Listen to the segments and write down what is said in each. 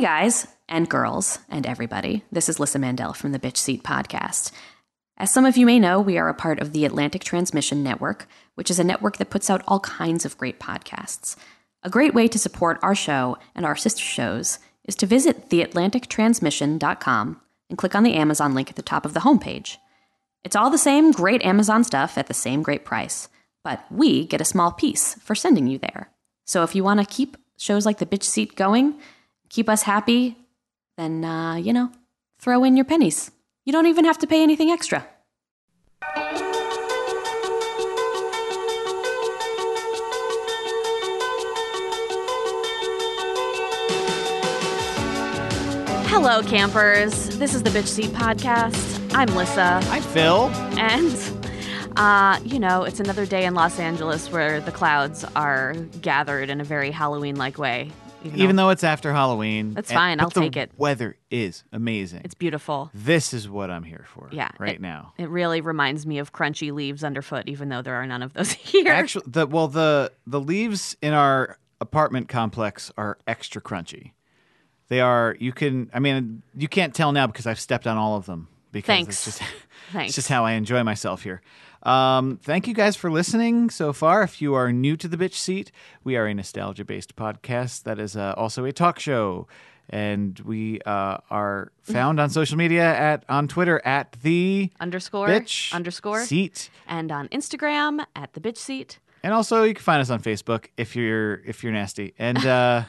Hey guys, and girls, and everybody. This is Lyssa Mandel from the Bitch Seat Podcast. As some of you may know, we are a part of the Atlantic Transmission Network, which is a network that puts out all kinds of great podcasts. A great way to support our show and our sister shows is to visit theatlantictransmission.com and click on the Amazon link at the top of the homepage. It's all the same great Amazon stuff at the same great price, but we get a small piece for sending you there. So if you want to keep shows like The Bitch Seat going, keep us happy, then, uh, you know, throw in your pennies. You don't even have to pay anything extra. Hello, campers. This is the Bitch Seat Podcast. I'm Lyssa. I'm Phil. And, uh, you know, it's another day in Los Angeles where the clouds are gathered in a very Halloween like way. Even though it's after Halloween. That's fine, I'll take it. The weather is amazing. it's beautiful. this is what I'm here for. Yeah. Right it- now. It really reminds me of crunchy leaves underfoot, even though there are none of those here. Actually, the well, the the leaves in our apartment complex are extra crunchy. They are. You can. I mean, you can't tell now because I've stepped on all of them. Because Thanks. It's just, Thanks. it's just how I enjoy myself here. Um, thank you guys for listening so far. If you are new to the bitch seat, we are a nostalgia based podcast that is uh, also a talk show. And we uh, are found on social media at on Twitter at the underscore bitch underscore seat. and on Instagram at the bitch seat. And also, you can find us on Facebook if you're if you're nasty. And uh,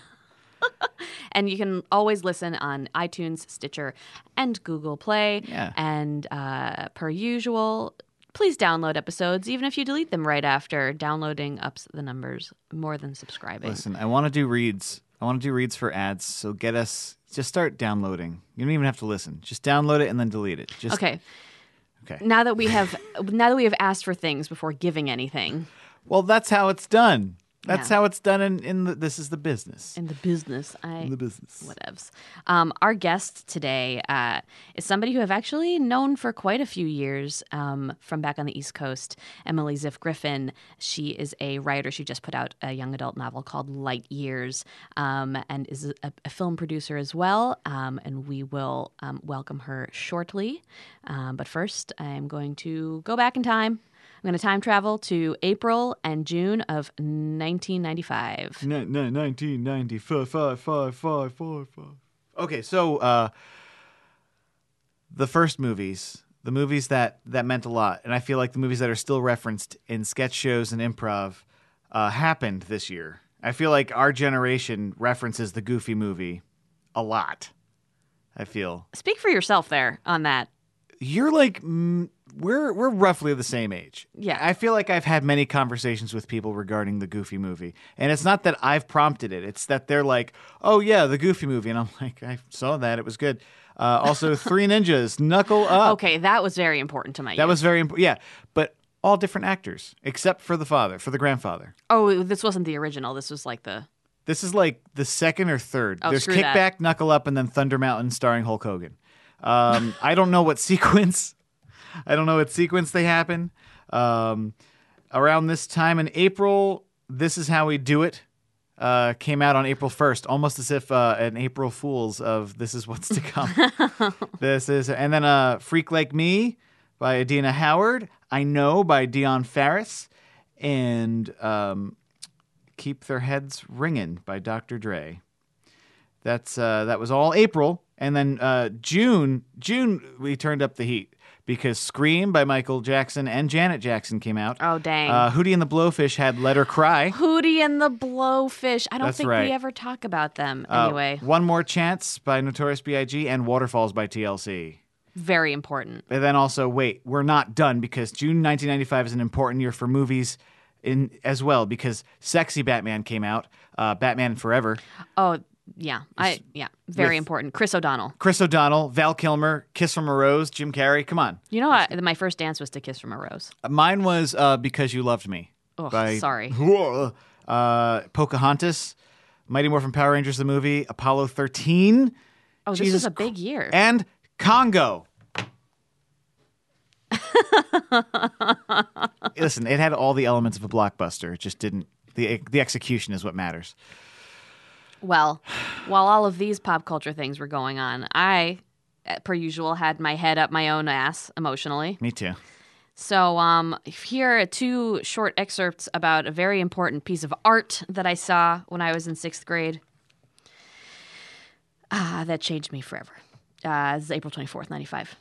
And you can always listen on iTunes, Stitcher, and Google Play. Yeah. And uh, per usual, please download episodes, even if you delete them right after. Downloading ups the numbers more than subscribing. listen, I want to do reads. I want to do reads for ads. So get us. Just start downloading. You don't even have to listen. Just download it and then delete it. Just Okay. Okay. Now that we have now that we have asked for things before giving anything Well, that's how it's done. That's Yeah. how it's done in in the, this is the business. in the business, I In the business. whatevs. Um, our guest today uh, is somebody who I've actually known for quite a few years um, from back on the East Coast, Emily Ziff Griffin. She is a writer. She just put out a young adult novel called Light Years um, and is a, a film producer as well. Um, and we will um, welcome her shortly. Um, but first, I'm going to go back in time. I'm going to time travel to April and June of 1995. No, no, 1995, five, five, five, five, five. Okay, so uh, the first movies, the movies that that meant a lot, and I feel like the movies that are still referenced in sketch shows and improv uh, happened this year. I feel like our generation references the Goofy movie a lot. I feel Speak for yourself there on that. you're like mm, we're we're roughly the same age. Yeah. I feel like I've had many conversations with people regarding the Goofy movie, and it's not that I've prompted it. It's that they're like, "Oh yeah, the Goofy movie," and I'm like, "I saw that. It was good." Uh, also, Three Ninjas, Knuckle Up. Okay, that was very important to my that youth. was very important. Yeah, but all different actors except for the father, for the grandfather. Oh, this wasn't the original. This was like the. This is like the second or third. Oh, There's screw that. Kickback, Knuckle Up, and then Thunder Mountain starring Hulk Hogan. Um, I don't know what sequence. I don't know what sequence they happen. Um, around this time in April, This Is How We Do It uh, came out on April 1st, almost as if uh, an April Fool's of This Is What's to Come. this is, and then uh, Freak Like Me by Adina Howard. I Know by Dionne Farris. And um, Keep Their Heads Ringing by Dr. Dre. That's uh, that was all April, and then uh, June. June we turned up the heat because Scream by Michael Jackson and Janet Jackson came out. Oh dang. Uh, Hootie and the Blowfish had "Let Her Cry." Hootie and the Blowfish. I don't That's think right. we ever talk about them. Uh, Anyway, "One More Chance" by Notorious B.I.G. and "Waterfalls" by TLC. very important. And then also, wait, we're not done because June 1995 is an important year for movies in as well because "Sexy Batman" came out. Uh, Batman Forever. Oh yeah, I yeah, very with- important. Chris O'Donnell. Chris O'Donnell, Val Kilmer, "Kiss from a Rose," Jim Carrey. Come on. You know what? My first dance was to "Kiss from a Rose." Mine was uh, because you loved me. Oh, by- sorry. Uh, Pocahontas, Mighty Morphin Power Rangers the movie, Apollo 13, Oh, this Jesus was a big year. and Congo. Listen, it had all the elements of a blockbuster. It just didn't. the The execution is what matters. Well, while all of these pop culture things were going on, I, uh, per usual, had my head up my own ass emotionally. Me too. So, um, here are two short excerpts about a very important piece of art that I saw when I was in sixth grade. Ah, that changed me forever. Uh, this is April 24th, 95.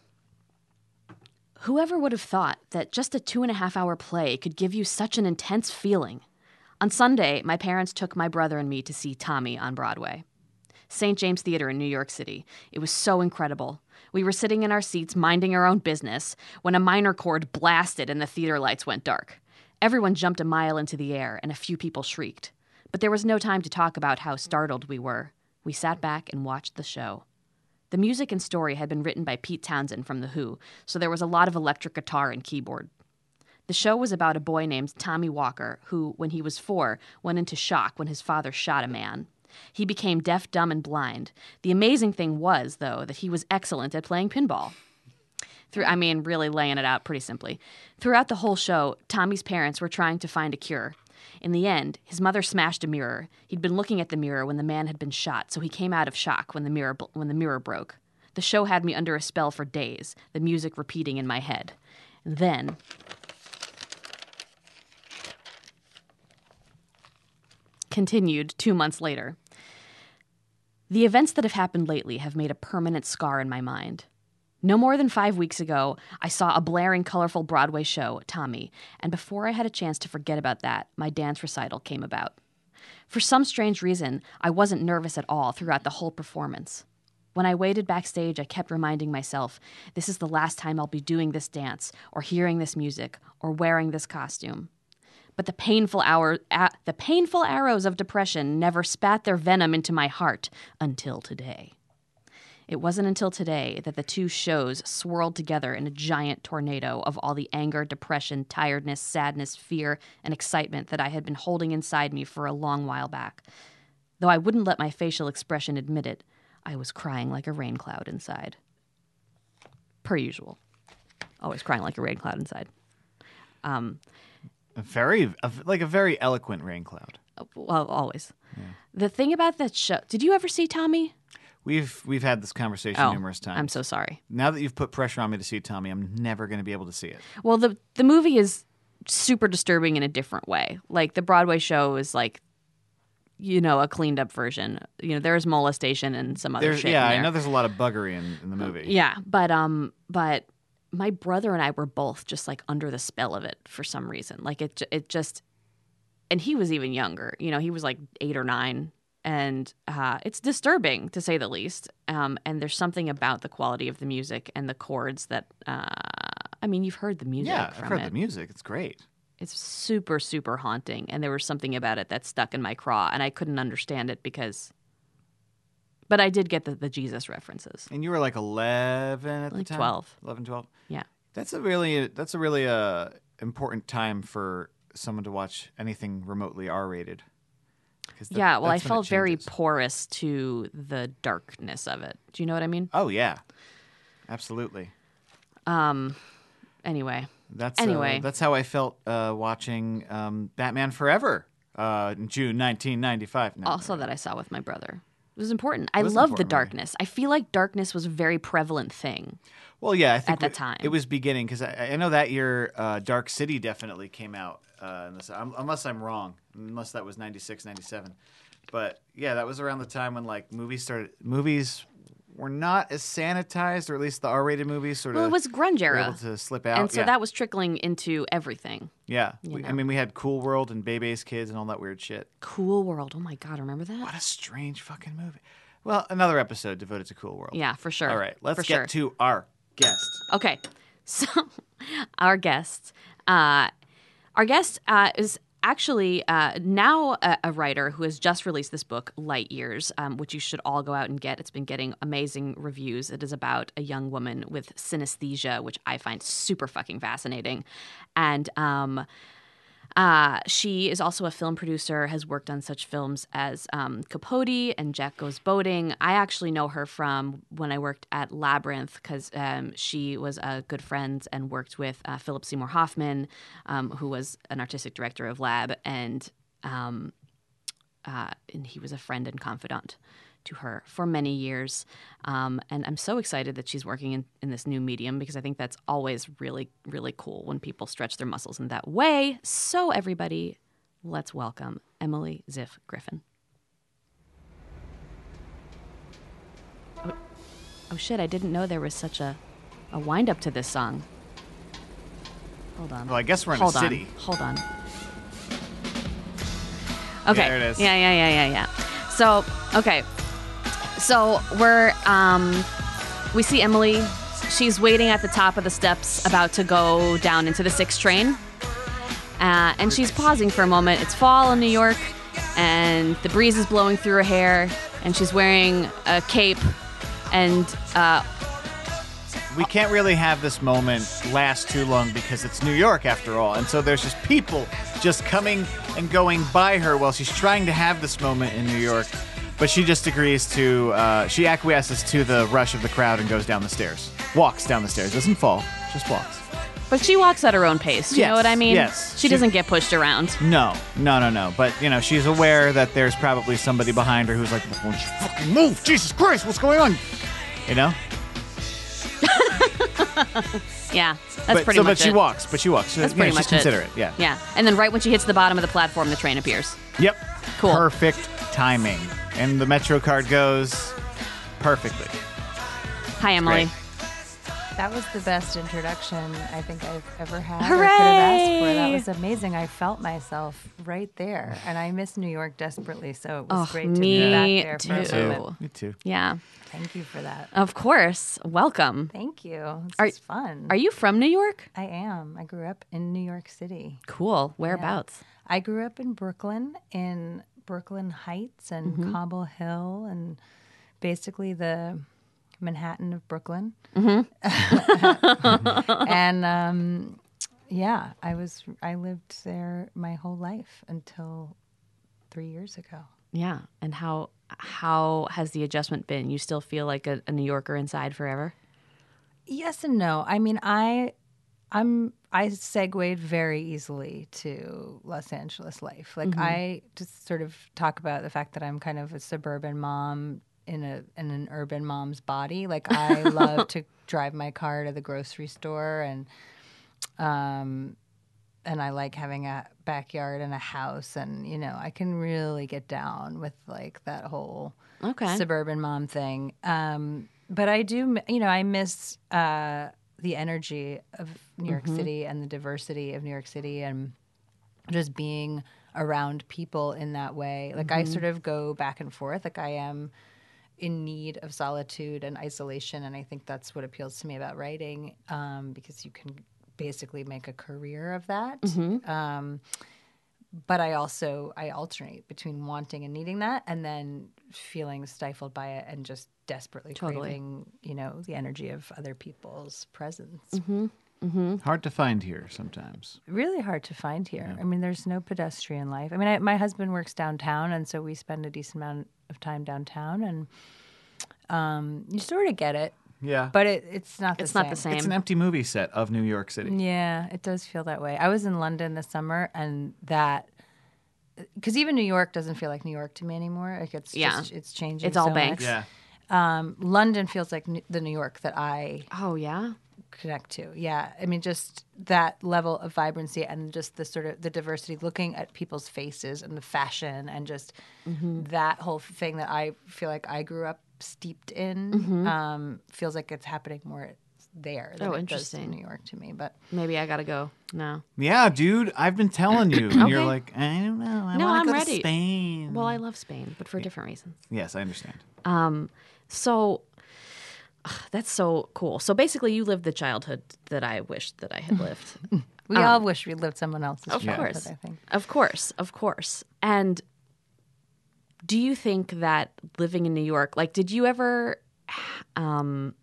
Whoever would have thought that just a two and a half hour play could give you such an intense feeling? On Sunday, my parents took my brother and me to see Tommy on Broadway. St. James Theater in New York City. It was so incredible. We were sitting in our seats minding our own business when a minor chord blasted and the theater lights went dark. Everyone jumped a mile into the air and a few people shrieked. But there was no time to talk about how startled we were. We sat back and watched the show. The music and story had been written by Pete Townshend from The Who, so there was a lot of electric guitar and keyboard. The show was about a boy named Tommy Walker who, when he was four, went into shock when his father shot a man. He became deaf, dumb, and blind. The amazing thing was, though, that he was excellent at playing pinball. Through, I mean, really laying it out pretty simply. Throughout the whole show, Tommy's parents were trying to find a cure. In the end, his mother smashed a mirror. He'd been looking at the mirror when the man had been shot, so he came out of shock when the mirror when the mirror broke. The show had me under a spell for days, the music repeating in my head. And then continued 2 months later. The events that have happened lately have made a permanent scar in my mind. No more than five weeks ago, I saw a blaring, colorful Broadway show, Tommy, and before I had a chance to forget about that, my dance recital came about. For some strange reason, I wasn't nervous at all throughout the whole performance. When I waited backstage, I kept reminding myself this is the last time I'll be doing this dance, or hearing this music, or wearing this costume. But the painful hour, a- the painful arrows of depression never spat their venom into my heart until today. It wasn't until today that the two shows swirled together in a giant tornado of all the anger, depression, tiredness, sadness, fear, and excitement that I had been holding inside me for a long while back. Though I wouldn't let my facial expression admit it, I was crying like a rain cloud inside. Per usual. Always crying like a rain cloud inside. Um, A very, a, like a very eloquent rain cloud. well, always. The thing about that show, did you ever see Tommy? We've we've had this conversation Oh, numerous times. I'm so sorry. now that you've put pressure on me to see Tommy, I'm never going to be able to see it. Well, the the movie is super disturbing in a different way. Like the Broadway show is like, you know, a cleaned up version. You know, there's molestation and some other There's, shit. yeah, I know there's a lot of buggery in, in the movie. Yeah, but um, but my brother and I were both just like under the spell of it for some reason. Like it, it just, and he was even younger. You know, he was like eight or nine, and uh, it's disturbing to say the least. Um, and there's something about the quality of the music and the chords that, uh, I mean, you've heard the music. Yeah, I've heard it. the music. It's great. It's super, super haunting. And there was something about it that stuck in my craw, and I couldn't understand it because. But I did get the, the Jesus references. And you were like 11 at the Like time? 12. 11, 12. Yeah. That's a really that's a really uh, important time for someone to watch anything remotely R-rated. that- yeah, well, I that's when it felt very porous to the darkness of it. Do you know what I mean? Oh yeah, absolutely. Um, anyway, That's Anyway. uh, that's how I felt uh, watching um, Batman Forever uh, in June 1995. No, also that I saw with my brother. It was important. I was love the important movie. darkness. I feel like darkness was a very prevalent thing. Well, yeah, I think at the it- time. it was beginning because I, I know that year uh, Dark City definitely came out. Uh, this, um, unless I'm wrong, unless that was 96, 97. But yeah, that was around the time when like movies started. Movies were not as sanitized, or at least the R-rated movies sort of Well, it was grunge era, able to slip out. and so yeah. that was trickling into everything. yeah. We- I mean, we had Cool World and Bebe's Kids and all that weird shit. Cool World. Oh my god, remember that? What a strange fucking movie. Well, another episode devoted to Cool World. Yeah, for sure. All right, let's for get sure. to our guest. Okay, so our guest, uh, our guest uh, is actually uh, now a, a writer who has just released this book, Light Years, um, which you should all go out and get. It's been getting amazing reviews. It is about a young woman with synesthesia, which I find super fucking fascinating, and. Um, uh, she is also a film producer, has worked on such films as um, Capote and Jack Goes Boating. I actually know her from when I worked at Labyrinth because um, she was a good friend and worked with uh, Philip Seymour Hoffman, um, who was an artistic director of Lab. And um, uh, and he was a friend and confidant to her for many years. Um, and I'm so excited that she's working in, in this new medium because I think that's always really, really cool when people stretch their muscles in that way. So, everybody, let's welcome Emily Ziff Griffin. Oh, oh shit, I didn't know there was such a, a wind up to this song. Hold on. Well, I guess we're in Hold a on. city. Hold on. Okay. there it is. Yeah, yeah, yeah, yeah, yeah. So, okay. So we're um we see Emily. She's waiting at the top of the steps about to go down into the six train. Uh, and she's pausing for a moment. It's fall in New York, and the breeze is blowing through her hair, and she's wearing a cape, and uh, we can't really have this moment last too long because it's New York after all. And so there's just people just coming and going by her while she's trying to have this moment in New York. But she just agrees to, uh, she acquiesces to the rush of the crowd and goes down the stairs. Walks down the stairs. Doesn't fall, just walks. but she walks at her own pace. You know what I mean? yes. She She- doesn't get pushed around. No, no, no, no. But, you know, she's aware that there's probably somebody behind her who's like, won't you fucking move? Jesus Christ, what's going on? You know? Yeah, that's but, pretty so, much but she it. walks, but she walks. That's you pretty know, much she's it. considerate, yeah. Yeah, and then right when she hits the bottom of the platform, the train appears. Yep. Cool. Perfect timing. And the Metro card goes perfectly. Hi, Emily. Great. That was the best introduction I think I've ever had or could have asked for. That was amazing. I felt myself right there, and I miss New York desperately. So it was Oh, great to me be back there for too. a moment. Me too. Yeah, Thank you for that. of course. Welcome. Thank you. This Are- fun. Are you from New York? I am. I grew up in New York City. Cool. Whereabouts? I grew up in Brooklyn, in Brooklyn Heights and Mm-hmm. Cobble Hill, and basically the Manhattan of Brooklyn. Mm-hmm. and um, yeah, I was I lived there my whole life until three years ago. Yeah. And how how has the adjustment been? You still feel like a, a New Yorker inside forever? Yes and no. I mean, I I'm I segued very easily to Los Angeles life. Like I just sort of talk about the fact that I'm kind of a suburban mom in a in an urban mom's body. Like I love to drive my car to the grocery store and um and I like having a backyard and a house and you know, I can really get down with like that whole Okay. suburban mom thing. Um, but I do, you know, I miss uh, the energy of New York City and the diversity of New York City and just being around people in that way. Like I sort of go back and forth. Like I am in need of solitude and isolation, and I think that's what appeals to me about writing um, because you can basically make a career of that. Um, but I also I alternate between wanting and needing that, and then feeling stifled by it, and just desperately Totally. craving, you know, the energy of other people's presence. Hard to find here sometimes. Really hard to find here. I mean, there's no pedestrian life. I mean, I, my husband works downtown, and so we spend a decent amount of time downtown, and um, you sort of get it, Yeah. but it, it's not the It's same. not the same. it's an empty movie set of New York City. Yeah, it does feel that way. I was in London this summer, and that because even New York doesn't feel like New York to me anymore. Like it's Yeah. just it's changing. It's all so banks. much. Yeah. Um, London feels like New- the New York that I Oh yeah. connect to. Yeah, I mean, just that level of vibrancy and just the sort of the diversity, looking at people's faces and the fashion and just Mm-hmm. that whole thing that I feel like I grew up steeped in Mm-hmm. um, feels like it's happening more there than Oh, it does in interesting. New York to me. But Maybe I gotta go now. Yeah, dude, I've been telling you. And Okay. you're like, I don't know. I No, want I'm to go ready. to Spain. Well, I love Spain, but for different reasons. yes, I understand. Um, so ugh, that's so cool. So basically, you lived the childhood that I wished that I had lived. we all wish we lived someone else's Um, Of childhood, course. I think. Of course, of course. And do you think that living in New York, like, did you ever um,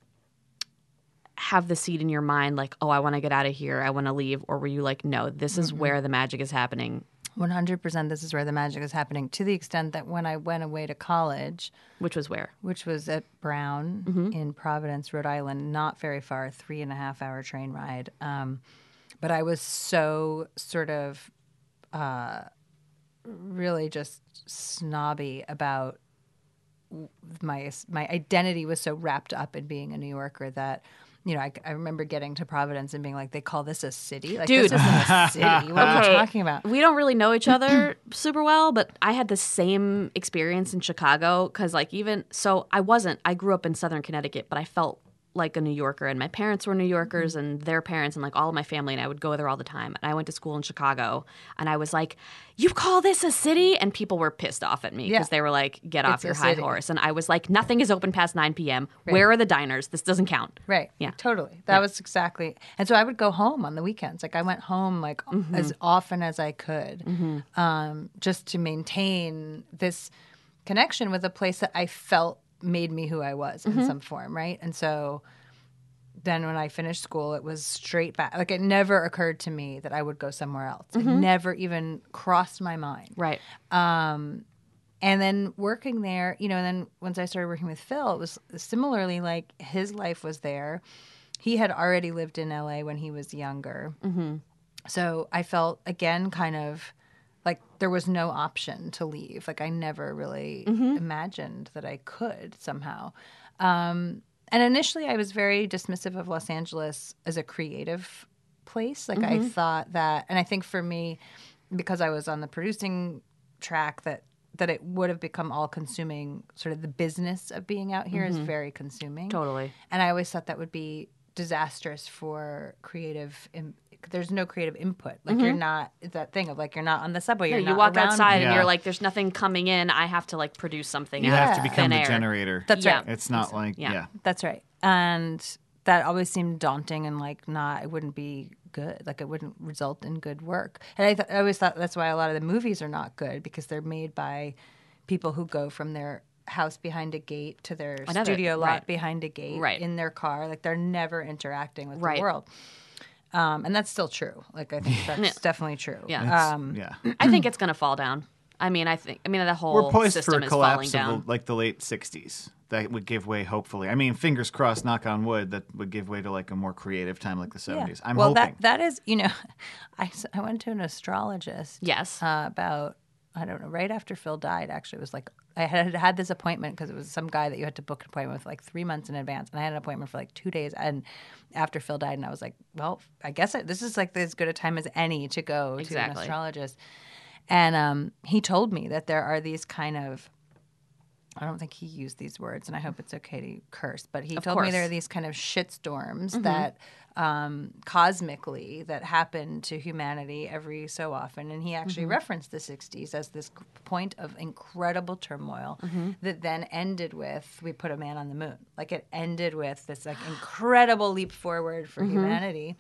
have the seed in your mind, like, oh, I want to get out of here, I want to leave? Or were you like, no, this is where the magic is happening, 100% this is where the magic is happening to the extent that when I went away to college, which was where? which was at Brown Mm-hmm. in Providence, Rhode Island, not very far, three and a half hour train ride. Um, but I was so sort of uh, really just snobby about my my identity was so wrapped up in being a New Yorker that you know I, I remember getting to Providence and being like they call this a city like Dude. this isn't a city what are Okay. you talking about We don't really know each other super well, but I had the same experience in Chicago because, like, even so, I wasn't. I grew up in Southern Connecticut, but I felt like a New Yorker, and my parents were New Yorkers, and their parents, and like all of my family, and I would go there all the time. And I went to school in Chicago, and I was like, "You call this a city?" And people were pissed off at me because Yeah. they were like, "Get It's off your high city. horse!" And I was like, "Nothing is open past 9 p.m. Where are the diners? This doesn't count." Right. Yeah. Totally. That was exactly. And so I would go home on the weekends. Like I went home like Mm-hmm. as often as I could, um, just to maintain this connection with a place that I felt made me who I was Mm-hmm. in some form. Right. And so then when I finished school, it was straight back. Like it never occurred to me that I would go somewhere else. It Mm-hmm. never even crossed my mind. Right. Um, And then working there, you know, and then once I started working with Phil, it was similarly like his life was there. He had already lived in LA when he was younger. Mm-hmm. So I felt, again, kind of like there was no option to leave. Like I never really mm-hmm. imagined that I could somehow. Um, and initially, I was very dismissive of Los Angeles as a creative place. Like I mm-hmm. thought that, and I think for me, because I was on the producing track, that that it would have become all consuming. Sort of the business of being out here is mm-hmm. very consuming. Totally. And I always thought that would be disastrous for creative. Im- there's no creative input. Like you're mm-hmm. not it's that thing of like you're not on the subway. You're Yeah, not you walk around outside and you're like, "There's nothing coming in. I have to like produce something." You out have to become thin the air. generator. That's Yeah. right. It's not like Yeah. yeah. That's right. And that always seemed daunting and like not, it wouldn't be good. Like it wouldn't result in good work. And I, th- I always thought that's why a lot of the movies are not good because they're made by people who go from their house behind a gate to their Another- studio lot right. behind a gate Right. in their car. Like they're never interacting with Right. the world. Um, and that's still true. Like I think that's definitely true. Yeah. Um, yeah. I think it's gonna fall down. I mean, I think. I mean, the whole We're poised system for a is falling collapse down. of the, like the late '60s. That would give way, hopefully. I mean, fingers crossed, knock on wood, that would give way to like a more creative time like the '70s. I'm well, hoping. that that is, you know, I, I went to an astrologist. yes. uh, about I don't know right after Phil died. Actually, it was like I had had this appointment because it was some guy that you had to book an appointment with like three months in advance, and I had an appointment for like two days. And after Phil died, and I was like, well, I guess it, this is like as good a time as any to go to an Exactly. astrologist. And um, he told me that there are these kind of I don't think he used these words, and I hope it's okay to curse. But he Of told me there. Mm-hmm. are these kind of shitstorms that um, cosmically that happen to humanity every so often, and he actually Mm-hmm. referenced the '60s as this point of incredible turmoil Mm-hmm. that then ended with we put a man on the moon. Like it ended with this like incredible leap forward for Mm-hmm. humanity.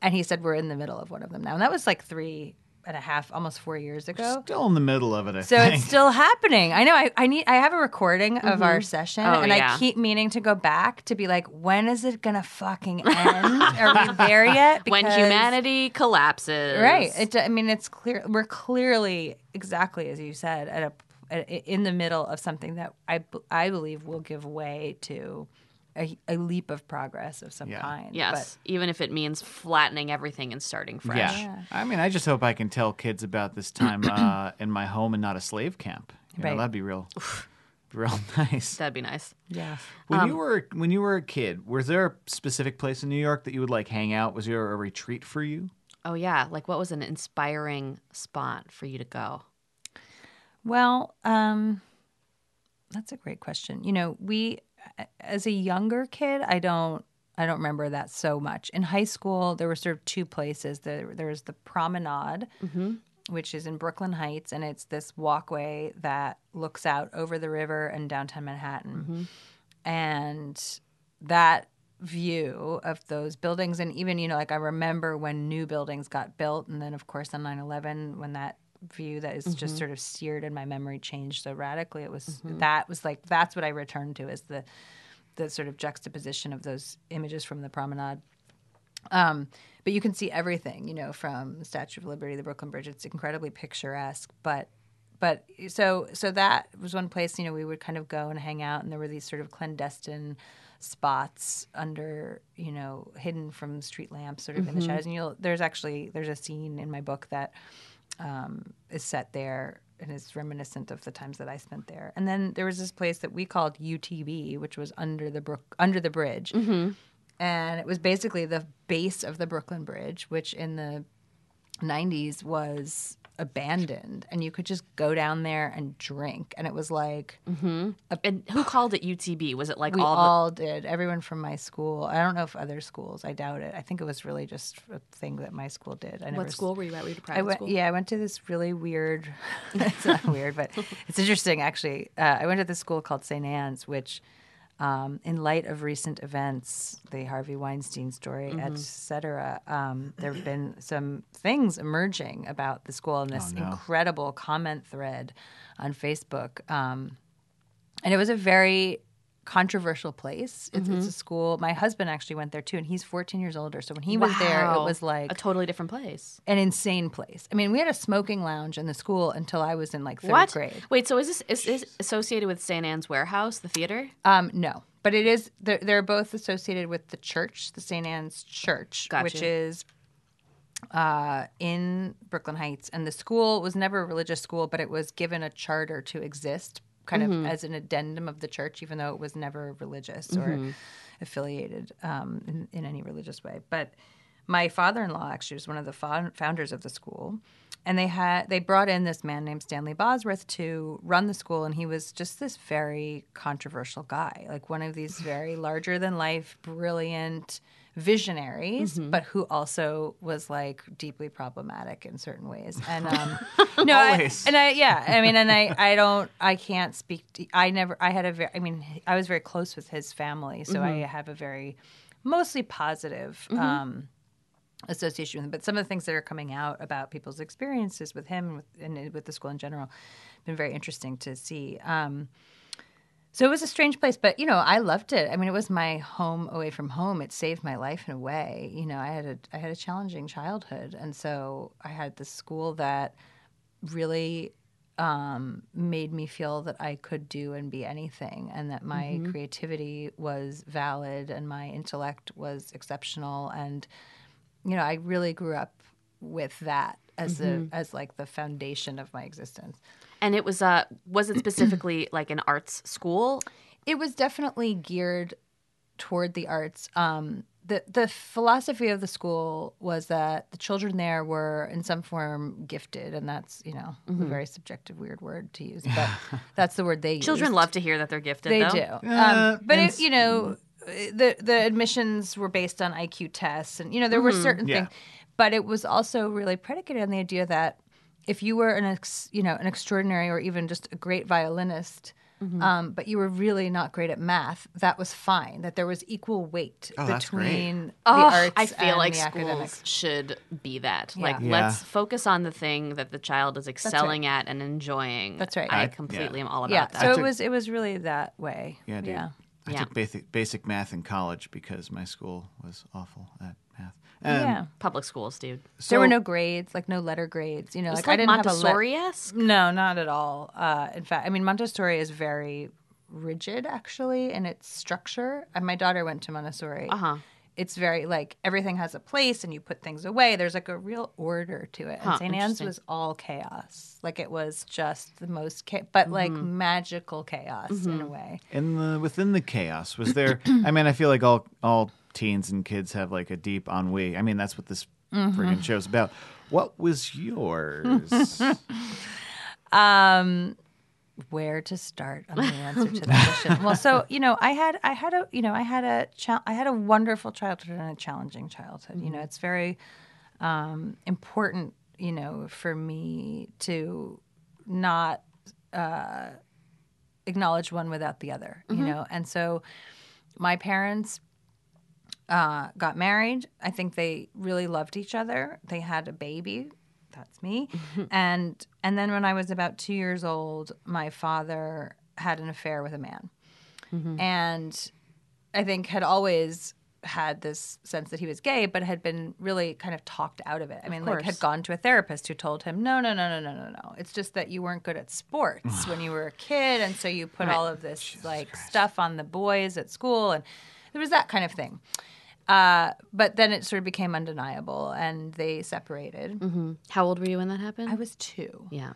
And he said we're in the middle of one of them now, and that was like three and a half, almost four years ago. Still in the middle of it, I So think. it's still happening. I know. I, I need. I have a recording of our mm-hmm. session, Oh, and yeah. I keep meaning to go back to be like, when is it gonna fucking end? Are we there yet? when Because- humanity collapses, right? It, I mean, it's clear. We're clearly exactly as you said at a at, in the middle of something that I b- I believe will give way to a, a leap of progress of some Yeah. kind. Yes, even if it means flattening everything and starting fresh. yeah. Yeah. I mean, I just hope I can tell kids about this time uh, in my home and not a slave camp. You know, Right. that'd be real, real nice. That'd be nice. Yeah. When Um, you were when you were a kid, was there a specific place in New York that you would like hang out? Was there a retreat for you? Oh yeah, like what was an inspiring spot for you to go? Well, um, that's a great question. You know, we as a younger kid, I don't I don't remember that so much. In high school, there were sort of two places. There, there was the Promenade, mm-hmm. which is in Brooklyn Heights, and it's this walkway that looks out over the river and downtown Manhattan. Mm-hmm. And that view of those buildings, and even, you know, like I remember when new buildings got built, and then, of course, on 9 11, when that view that is just mm-hmm. sort of seared in my memory changed so radically, it was mm-hmm. that was like, that's what I returned to as the the sort of juxtaposition of those images from the promenade. Um, but you can see everything, you know, from the Statue of Liberty, the Brooklyn Bridge. It's incredibly picturesque. But, but so so that was one place, you know, we would kind of go and hang out, and there were these sort of clandestine spots under, you know, hidden from street lamps, sort of in the mm-hmm. shadows. And you'll there's actually there's a scene in my book that um, is set there and is reminiscent of the times that I spent there. And then there was this place that we called UTB, which was under the brook under the bridge, and it was basically the base of the Brooklyn Bridge, which in the 90s was abandoned and you could just go down there and drink and it was like And who called it UTB? Was it like we all, all, did everyone from my school i don't know if other schools i doubt it i think it was really just a thing that my school did i the never what school were you at? Were you at a I private went, school? yeah, I went to this really weird. it's not weird, but it's interesting actually. Uh, I went to this school called St. Ann's, which, um, in light of recent events, the Harvey Weinstein story, Mm-hmm. et cetera, um, there have been some things emerging about the school and this Oh, no. incredible comment thread on Facebook. Um, and it was a very controversial place. It's, Mm-hmm. it's a school. My husband actually went there too, and he's 14 years older. So when he was there, it was like a totally different place. an insane place. I mean, we had a smoking lounge in the school until I was in like third What? grade. Wait, so is this is, is associated with St. Ann's Warehouse, the theater? Um, no, but it is. They're, they're both associated with the church, the St. Ann's Church, Gotcha. which is uh, in Brooklyn Heights. And the school was never a religious school, but it was given a charter to exist, kind of as an addendum of the church, even though it was never religious or affiliated um, in, in any religious way. But my father-in-law actually was one of the fo- founders of the school and they had they brought in this man named Stanley Bosworth to run the school and he was just this very controversial guy like one of these very larger than life brilliant visionaries but who also was like deeply problematic in certain ways. And um no I, and I yeah I mean and I I don't I can't speak to, I never I had a very I mean I was very close with his family so I have a very mostly positive um association with him. But some of the things that are coming out about people's experiences with him with, and with the school in general, been very interesting to see. Um, so it was a strange place, but you know, I loved it. I mean, it was my home away from home. It saved my life in a way. You know, I had a I had a challenging childhood, and so I had this school that really um, made me feel that I could do and be anything, and that my creativity was valid and my intellect was exceptional, and you know, I really grew up with that as the as like the foundation of my existence. And it was uh was it specifically like an arts school? It was definitely geared toward the arts. Um, the the philosophy of the school was that the children there were in some form gifted, and that's you know a very subjective, weird word to use, but that's the word they use. Children love to hear that they're gifted. They though. do. Uh, um, but it, you know, the the admissions were based on IQ tests, and you know there were certain Yeah. things, but it was also really predicated on the idea that if you were an ex, you know an extraordinary or even just a great violinist. Um, but you were really not great at math. That was fine. That there was equal weight Oh, between the Oh, arts I feel and like the schools academics. should be that. Like, Yeah. let's focus on the thing that the child is excelling at and enjoying. That's right. I, I- completely yeah. am all about Yeah, that. so I it was it was really that way. Yeah, dude. Yeah. I Yeah. took basic basic math in college because my school was awful at math. And yeah. Public schools, dude. there were no grades, like no letter grades. You know, like, like, I didn't have a le- Montessori esque. No, not at all. Uh, in fact, I mean, Montessori is very rigid, actually, in its structure. And my daughter went to Montessori. Uh huh. It's very like everything has a place, and you put things away. There's like a real order to it. And St. Ann's was all chaos. Like it was just the most, cha- but like Mm-hmm. magical chaos in a way. in the within the chaos was there i mean i feel like all all teens and kids have like a deep ennui. I mean that's what this Mm-hmm. friggin' show's about. What was yours? Um where to start? On the answer to that question. Well so you know i had i had a you know i had a cha- i had a wonderful childhood and a challenging childhood. You know it's very um important you know for me to not uh acknowledge one without the other you know? And so my parents uh, got married. I think they really loved each other. They had a baby. That's me. and and then when I was about two years old, my father had an affair with a man, and I think had always had this sense that he was gay, but had been really kind of talked out of it. I mean, like had gone to a therapist who told him, no, no, no, no, no, no, no. It's just that you weren't good at sports when you were a kid, and so you put all of this like stuff on the boys at school, and there was that kind of thing. Uh, but then it sort of became undeniable, and they separated. How old were you when that happened? I was two. yeah.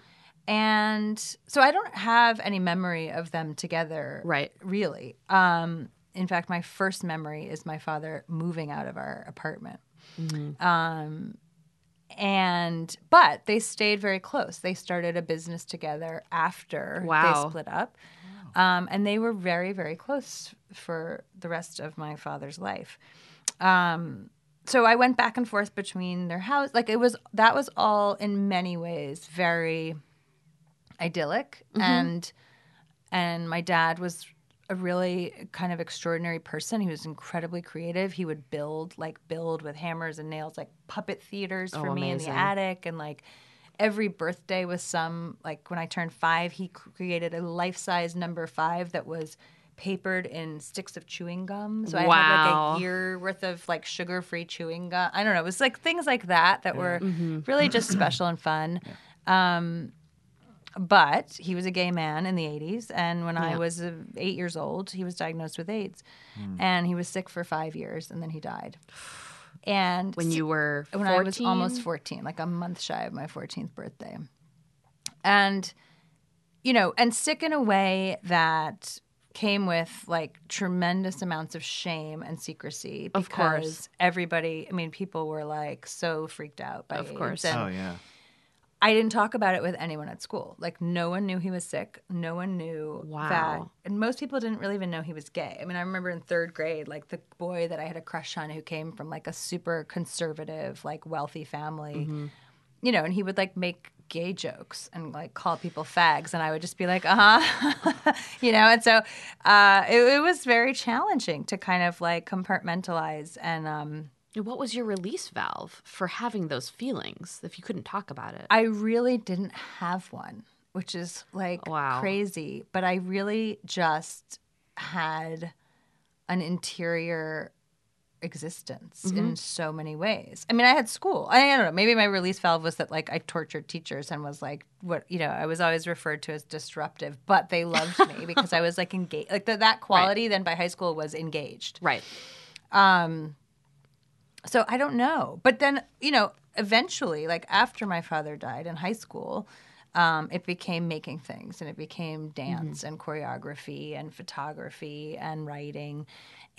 and so I don't have any memory of them together. Right. Really. Um, in fact, my first memory is my father moving out of our apartment. Um, and but they stayed very close. They started a business together after Wow. they split up. Um, and they were very, very close for the rest of my father's life. Um, so I went back and forth between their house. Like it was that was all in many ways very idyllic and and my dad was a really kind of extraordinary person. He was incredibly creative. He would build like build with hammers and nails like puppet theaters for Oh, me in the attic and like every birthday was some like when I turned 5 he created a life-size number 5 that was papered in sticks of chewing gum. So I had like a year worth of like sugar-free chewing gum. I don't know. It was like things like that that were really just special and fun. Um, but he was a gay man in the 80s. And when I was uh, eight years old, he was diagnosed with AIDS. And he was sick for five years and then he died. And When you were 14? when I was almost 14, like a month shy of my 14th birthday. And, you know, and sick in a way that came with like tremendous amounts of shame and secrecy because Of course. everybody, I mean, people were like so freaked out by Of AIDS. course. And Oh yeah. I didn't talk about it with anyone at school. Like no one knew he was sick. No one knew Wow. that, and most people didn't really even know he was gay. I mean, I remember in third grade, like the boy that I had a crush on who came from like a super conservative, like wealthy family, mm-hmm. you know, and he would like make gay jokes and like call people fags, and I would just be like, uh huh, you know. And so uh, it, it was very challenging to kind of like compartmentalize and. um What was your release valve for having those feelings if you couldn't talk about it? I really didn't have one, which is like Wow. crazy. But I really just had an interior existence Mm-hmm. in so many ways. I mean, I had school. I, I don't know. Maybe my release valve was that like I tortured teachers and was like what you know. I was always referred to as disruptive, but they loved me because I was like engaged. Like the, that quality then by high school was engaged. right. Um, so I don't know. But then, you know, eventually, like after my father died in high school, um, it became making things and it became dance and choreography and photography and writing.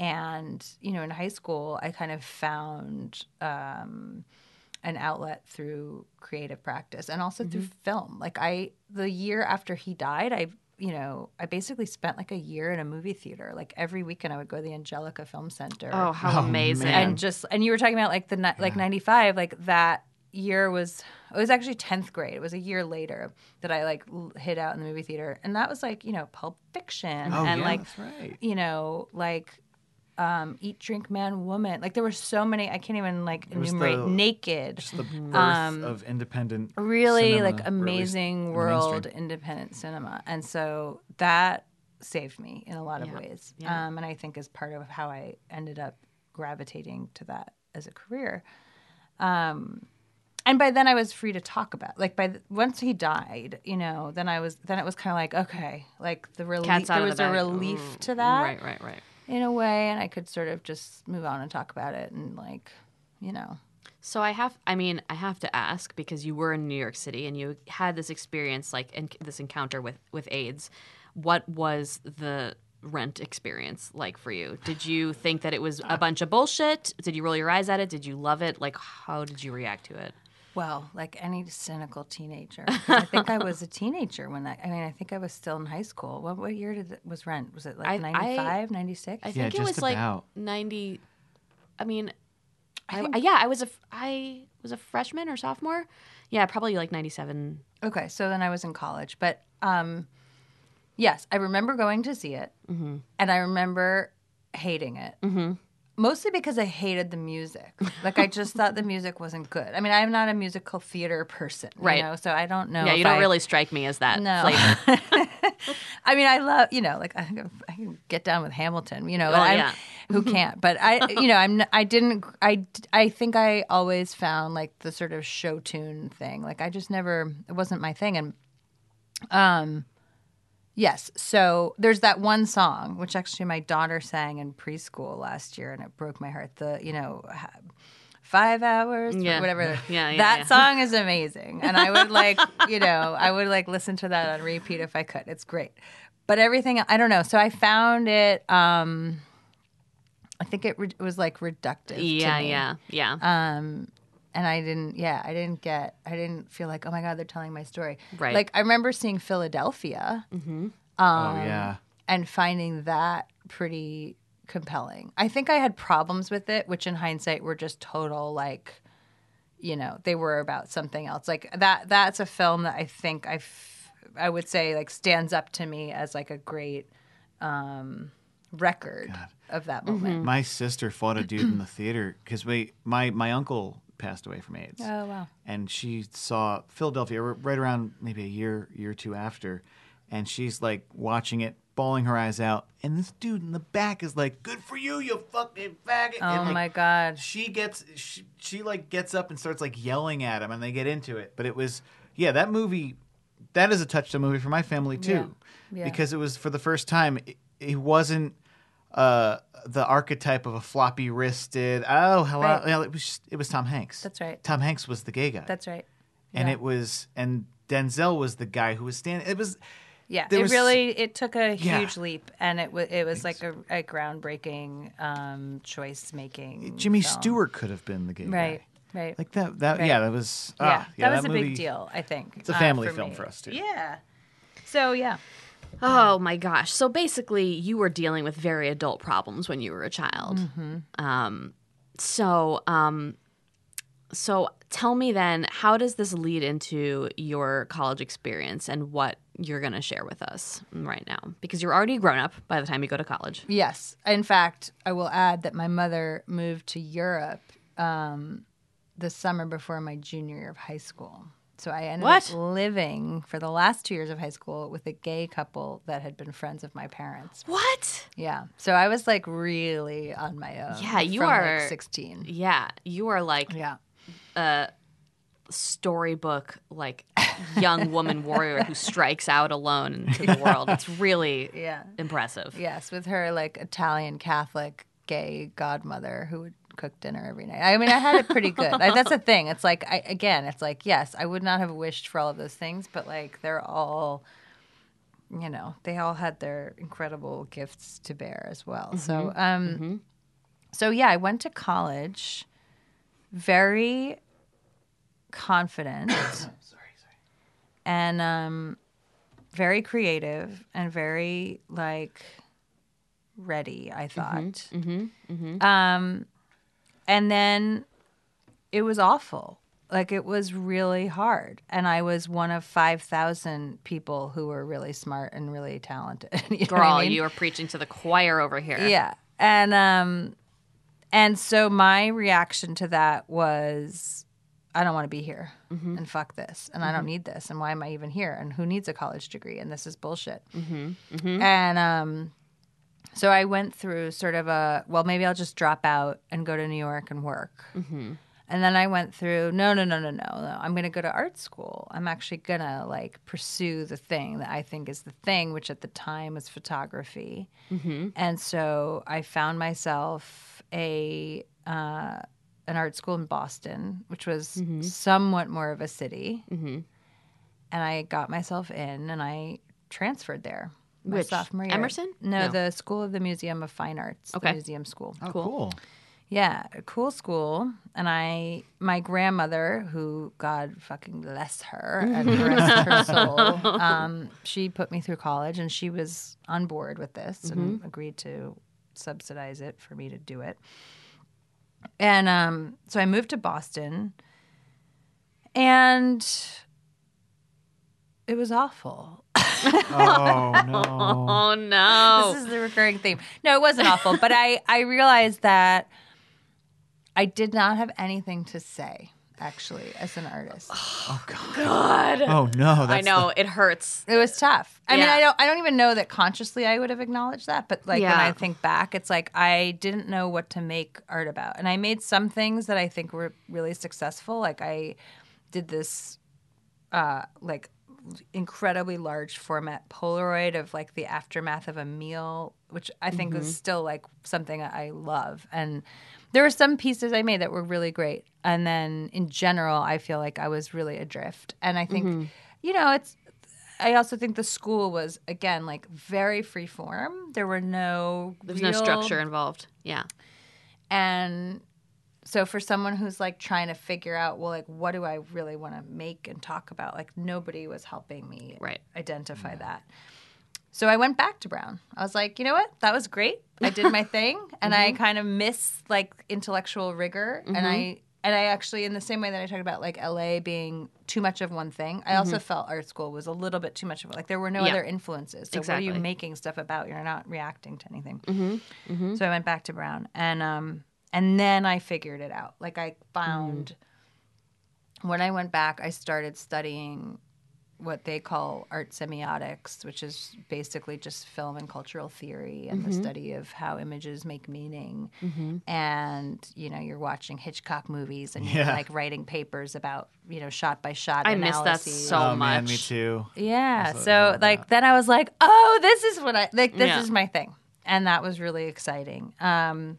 And, you know, in high school, I kind of found um, an outlet through creative practice and also through film. Like, I, the year after he died, I, you know, I basically spent like a year in a movie theater. Like every weekend, I would go to the Angelika Film Center Oh, how amazing. man. and just and you were talking about like the ni- like 95 like that year was it was actually 10th grade it was a year later that i like l- hid out in the movie theater and that was like you know pulp fiction Oh and yeah, like that's right. you know like um eat drink man woman like there were so many i can't even like enumerate the- naked It's the birth Um, of independent. really cinema, like or at least amazing in world mainstream. independent cinema and so that saved me in a lot of Yeah. ways Yeah. um, and i think is part of how i ended up gravitating to that as a career um, and by then i was free to talk about like by the, once he died you know then i was then it was kind of like okay like the relief there was the a relief Mm, to that Right, right, right. In a way and i could sort of just move on and talk about it and like you know So I have, I mean, I have to ask because you were in New York City and you had this experience, like en- this encounter with with AIDS. What was the rent experience like for you? Did you think that it was a uh, bunch of bullshit? Did you roll your eyes at it? Did you love it? Like, how did you react to it? Well, like any cynical teenager, I think I was a teenager when that. I mean, I think I was still in high school. What what year did it, was Rent? Was it I- I- like 95, 96? I Yeah, think it just was about. like ninety. I mean, I think- I- yeah, I was a I was a freshman or sophomore. Yeah, probably like ninety seven. okay, so then I was in college, but um, yes, I remember going to see it, Mm-hmm. and I remember hating it. Mostly because I hated the music. Like I just thought the music wasn't good. I mean, I'm not a musical theater person, you Right. know, so I don't know. Yeah, you don't I- really strike me as that No. flavor. I mean, I love you know, like I can, I can get down with Hamilton, you know. Oh, yeah. who can't? But I, you know, I'm I didn't I I think I always found like the sort of show tune thing. Like I just never it wasn't my thing, and um, Yes. So there's that one song, which actually my daughter sang in preschool last year, and it broke my heart. The, you know, five hours, Yeah. whatever. Yeah, yeah, that yeah. song is amazing. And I would like, you know, I would like listen to that on repeat if I could. It's great. But everything, I don't know. So I found it, um, I think it, re- it was like reductive. to Yeah, me. yeah, yeah. Um, and I didn't, yeah, I didn't get, I didn't feel like, oh my God, they're telling my story. Right. Like, I remember seeing Philadelphia oh Um, yeah. and finding that pretty compelling. I think I had problems with it, which in hindsight were just total, like, you know, they were about something else. Like, that, that's a film that I think I, f- I would say, like, stands up to me as like a great, um, record of that moment. My sister fought a dude in the theater because we my my uncle passed away from AIDS. Oh, wow. and she saw Philadelphia right around maybe a year, year or two after, and she's like watching it, bawling her eyes out, and this dude in the back is like, "Good for you, you fucking faggot!" Oh and, like, my God. She gets she, she like gets up and starts like yelling at him, and they get into it. But it was yeah, that movie, that is a touchdown movie for my family too, Yeah. because it was for the first time it, it wasn't. Uh, the archetype of a floppy wristed. Oh, hello. Right. Yeah, it was just, it was Tom Hanks. That's right. Tom Hanks was the gay guy That's right. and Yeah. it was and Denzel was the guy who was standing. It was Yeah, it was- really it took a Yeah. huge leap, and it was it was like a, a groundbreaking um, choice making. Jimmy film. Stewart could have been the gay right? guy. Right. Right. Like that. That Right. yeah, that was yeah, ah, yeah, that was a movie- big deal. I think It's a uh, family for film me. for us too. Yeah. So yeah, Oh my gosh. So basically, you were dealing with very adult problems when you were a child. Mm-hmm. Um, so, um, so tell me then, how does this lead into your college experience and what you're going to share with us right now? Because you're already grown up by the time you go to college. yes. In fact, I will add that my mother moved to Europe um, the summer before my junior year of high school. So I ended What? up living for the last two years of high school with a gay couple that had been friends of my parents. What? Yeah. So I was like really on my own. Yeah, you from, are- like 16. Yeah, you are like Yeah. storybook, like young woman warrior who strikes out alone into the world. It's really Yeah. impressive. Yes, with her like Italian Catholic gay godmother who would cook dinner every night. I mean, I had it pretty good. I, that's the thing. It's like I, again, it's like yes, I would not have wished for all of those things, but like they're all you know, they all had their incredible gifts to bear as well. So, um so yeah, I went to college very confident. And um very creative and very like ready i thought um and then it was awful like it was really hard and i was one of 5000 people who were really smart and really talented you Girl, I mean? you are preaching to the choir over here. Yeah. And um and so my reaction to that was I don't want to be here and fuck this and I don't need this and why am I even here and who needs a college degree and this is bullshit. And um so I went through sort of a well maybe I'll just drop out and go to New York and work. Mm-hmm. And then I went through no no no no no no I'm going to go to art school. I'm actually going to like pursue the thing that I think is the thing which at the time was photography. Mm-hmm. And so I found myself a uh, an art school in Boston, which was mm-hmm. somewhat more of a city. And I got myself in, and I transferred there. My Which? sophomore year. Emerson? No, No. the School of the Museum of Fine Arts. Okay. The museum school. Oh, cool. Yeah, a cool school. And I, my grandmother, who God fucking bless her and rest her soul, um, she put me through college and she was on board with this and agreed to subsidize it for me to do it. And um, so I moved to Boston and it was awful. Oh no. Oh no. this is the recurring theme. No, it wasn't awful, but I I realized that I did not have anything to say actually as an artist. Oh god. God. Oh no. That's I know it hurts. It was tough. I mean, I don't I don't even know that consciously I would have acknowledged that, but like when I think back, it's like I didn't know what to make art about. And I made some things that I think were really successful. Like I did this uh like incredibly large format Polaroid of like the aftermath of a meal, which I think is mm-hmm. still like something I love. And there were some pieces I made that were really great. And then in general, I feel like I was really adrift. And I think, mm-hmm. you know, it's, I also think the school was again like very free form. There were no There's no structure involved. Yeah. and so for someone who's like trying to figure out well like what do i really want to make and talk about? Like nobody was helping me Right. identify that. So i went back to brown. I was like you know what? That was great. I did my thing and i mm-hmm. kind of miss like intellectual rigor and i mm-hmm. and i actually in the same way that i talked about like la being too much of one thing i also mm-hmm. felt art school was a little bit too much of it. like there were no Yeah. other influences. So what are you making stuff about? You're not reacting to anything. So I went back to Brown, and um, and then I figured it out. Like I found mm-hmm. when I went back, I started studying what they call art semiotics, which is basically just film and cultural theory and the mm-hmm. study of how images make meaning. Mm-hmm. And you know, you're watching Hitchcock movies and you're Yeah. like writing papers about you know shot by shot. I miss that analyses. so oh man, much. me too. Yeah. what So it's like then I was like, oh, this is what I like. This Yeah. is my thing, and that was really exciting. Um,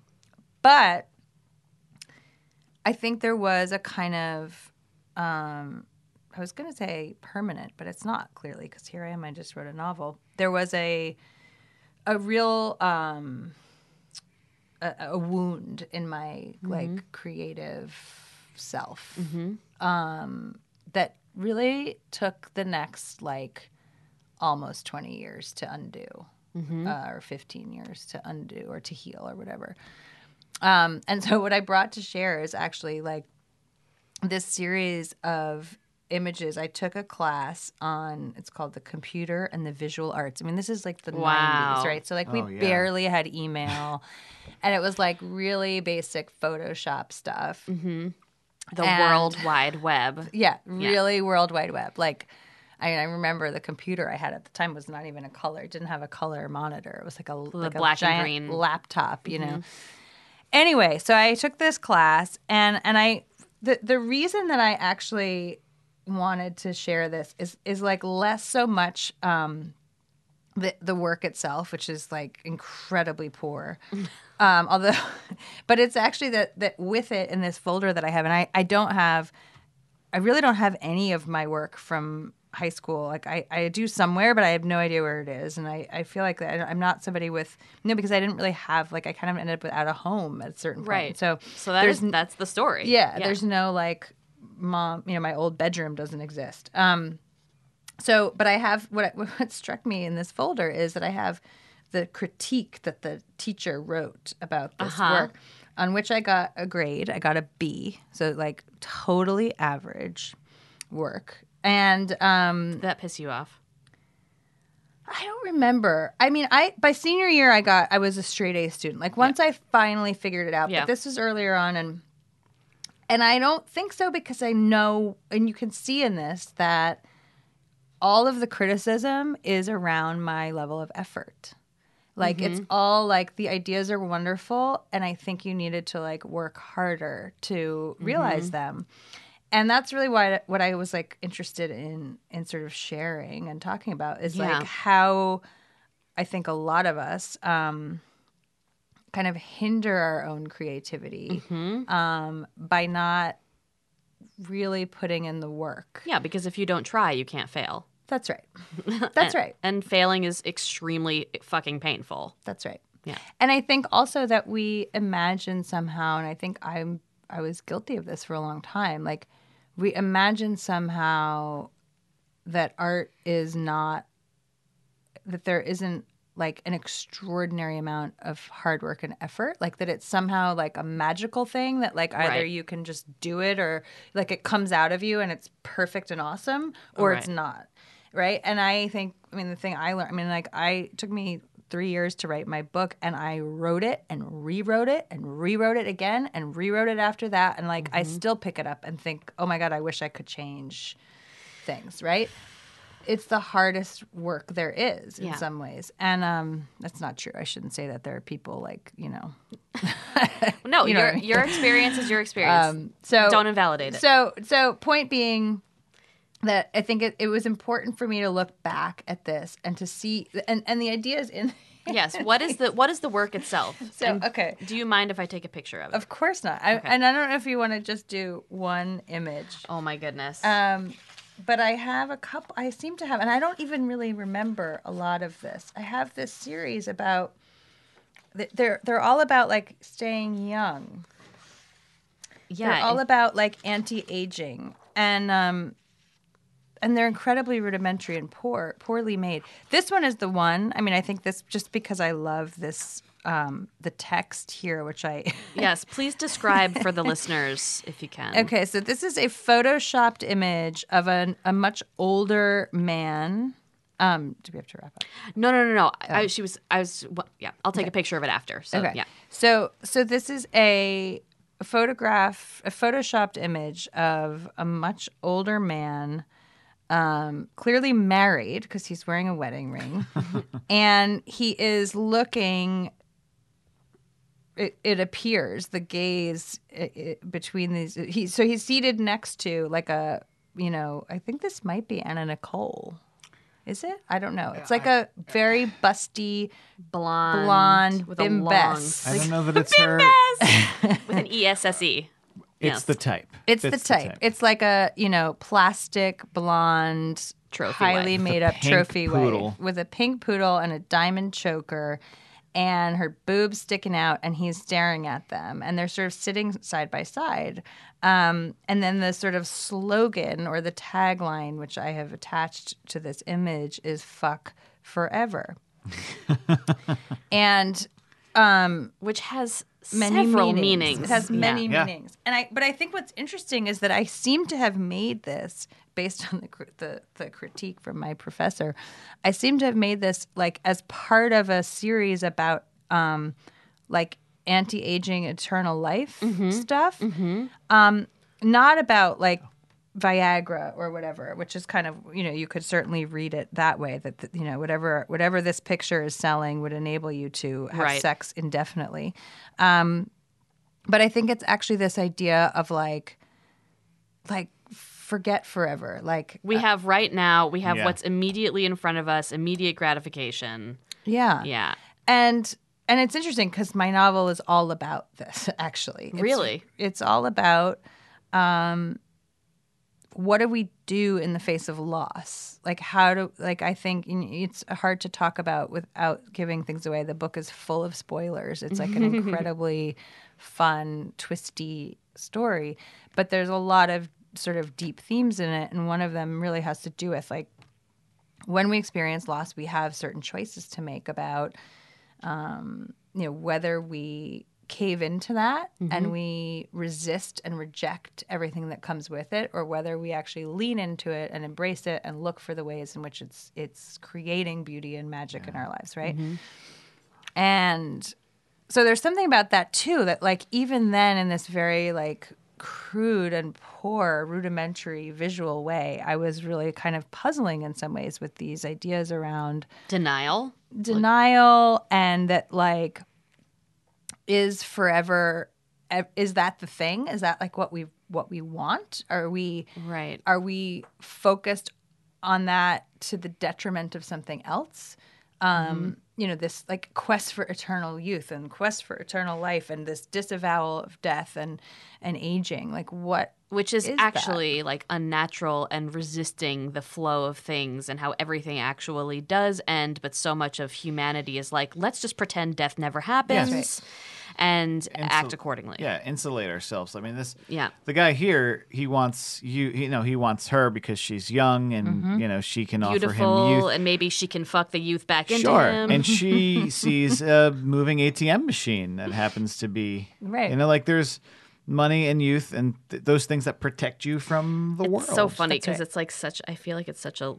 but I think there was a kind of, um, I was going to say permanent, but it's not clearly because here I am. I just wrote a novel. There was a a real um, a, a wound in my like creative self um, that really took the next like almost 20 years to undo uh, or 15 years to undo or to heal or whatever um, and so what i brought to share is actually like this series of images i took a class on it's called the computer and the visual arts i mean this is like the Wow. 90s right so like we Oh, yeah. barely had email and it was like really basic photoshop stuff The And- World Wide Web. yeah, really World Wide Web. Like, I, I remember the computer I had at the time was not even a color. It didn't have a color monitor. It was like a like black a and giant green. Mm-hmm. laptop, you know. Anyway, so I took this class, and and I the the reason that I actually wanted to share this is is like less so much um, the the work itself, which is like incredibly poor. Um, although, but it's actually that that with it in this folder that I have, and I I don't have, I really don't have any of my work from high school. Like I, I do somewhere, but I have no idea where it is, and I, I feel like I'm not somebody with you know because I didn't really have like I kind of ended up without a home at a certain point. Right. So So that is that's the story. yeah, there's no like mom, you know, my old bedroom doesn't exist. Um so but I have what what struck me in this folder is that I have the critique that the teacher wrote about this Uh-huh. work on which I got a grade. I got a B. So like totally average work. And um that piss you off. I don't remember. I mean, I by senior year I got I was a straight A student. Like once I finally figured it out. Yeah. But this was earlier on and and I don't think so because I know and you can see in this that all of the criticism is around my level of effort. Like it's all like the ideas are wonderful and I think you needed to like work harder to realize them. And that's really why what I was like interested in in sort of sharing and talking about is Yeah. like how I think a lot of us um kind of hinder our own creativity um by not really putting in the work. Yeah, because if you don't try, you can't fail. That's right. That's right. And failing is extremely fucking painful. That's right. Yeah. And I think also that we imagine somehow, and I think I'm I was guilty of this for a long time. Like we imagine somehow that art is not that there isn't like an extraordinary amount of hard work and effort like that it's somehow like a magical thing that like either Right. you can just do it or like it comes out of you and it's perfect and awesome or it's not right and i think i mean the thing i learned i mean like i took me three years to write my book and i wrote it and rewrote it and rewrote it again and rewrote it after that and like i still pick it up and think oh my god i wish i could change things right it's the hardest work there is in Yeah. some ways and um that's not true i shouldn't say that there are people like you know No, You know your I mean. your experience is your experience. um so Don't invalidate it. so so point being that I think it, it was important for me to look back at this and to see and and the ideas in. yes. What is the what is the work itself? So And okay, Do you mind if I take a picture of it? of course not. I, And I don't know if you want to just do one image. oh my goodness. Um, but I have a couple. I seem to have, and I don't even really remember a lot of this. I have this series about. They're they're all about like staying young. yeah. They're all about like anti-aging and um and they're incredibly rudimentary and poor poorly made. This one is the one. I mean, I think this just because I love this um the text here which I yes. Please describe for the listeners if you can. Okay, so this is a photoshopped image of an, a much older man. Um, do we have to wrap up? No, no, no, no. I, she was. I was. wha- Yeah. I'll take a picture of it after. So Okay. yeah. So so this is a photograph, a photoshopped image of a much older man, um, clearly married because he's wearing a wedding ring, and he is looking. It, it appears the gaze i i between these. He so he's seated next to like a you know I think this might be Anna Nicole. Is it? I don't know. It's like a very busty Blonde. blonde with a long. bimbess. I don't know that it's her. with an E S S E. It's Yes. the type. It's the type. It's like a you know plastic blonde Trophy highly wife. made up trophy poodle. wife with a pink poodle and a diamond choker, and her boobs sticking out, and he's staring at them, and they're sort of sitting side by side. Um, and then the sort of slogan or the tagline, which I have attached to this image, is "fuck forever." and which has many several meanings. meanings. It has many Yeah. meanings, and I. But I think what's interesting is that I seem to have made this based on the the, the critique from my professor. I seem to have made this like as part of a series about um, like anti-aging, eternal life Mm-hmm. stuff. Um, not about like Viagra or whatever, which is kind of you know you could certainly read it that way that that, you know whatever whatever this picture is selling would enable you to have Right. sex indefinitely. Um, but I think it's actually this idea of like like forget forever, like we have right now. We have Yeah. what's immediately in front of us. Immediate gratification. yeah Yeah. and and it's interesting because my novel is all about this actually It's- Really? it's all about um what do we do in the face of loss? Like how do like i think it's hard to talk about without giving things away. The book is full of spoilers. It's like an incredibly fun twisty story but there's a lot of sort of deep themes in it and one of them really has to do with like when we experience loss, we have certain choices to make about, um, you know, whether we cave into that and mm-hmm. we resist and reject everything that comes with it, or whether we actually lean into it and embrace it and look for the ways in which it's it's creating beauty and magic in our lives, right? Mm-hmm. And so there's something about that too that like even then in this very like crude and poor rudimentary visual way i was really kind of puzzling in some ways with these ideas around Denial. denial and that like is forever is that the thing? Is that like what we what we want? Are we Right. are we focused on that to the detriment of something else um you know this like quest for eternal youth and quest for eternal life and this disavowal of death and and aging like what Which is, is that? actually like unnatural and resisting the flow of things and how everything actually does end, but so much of humanity is like, let's just pretend death never happens Yes. And, And act accordingly. Yeah, insulate ourselves. I mean, this. Yeah. The guy here, he wants you. You know, he wants her because she's young and mm-hmm. you know she can offer him Beautiful, youth. and maybe she can fuck the youth back into Sure, him. and she sees a moving ATM machine that happens to be Right. You know, like there's money and youth and th- those things that protect you from the world. it's so funny because right. it's like such. I feel like it's such a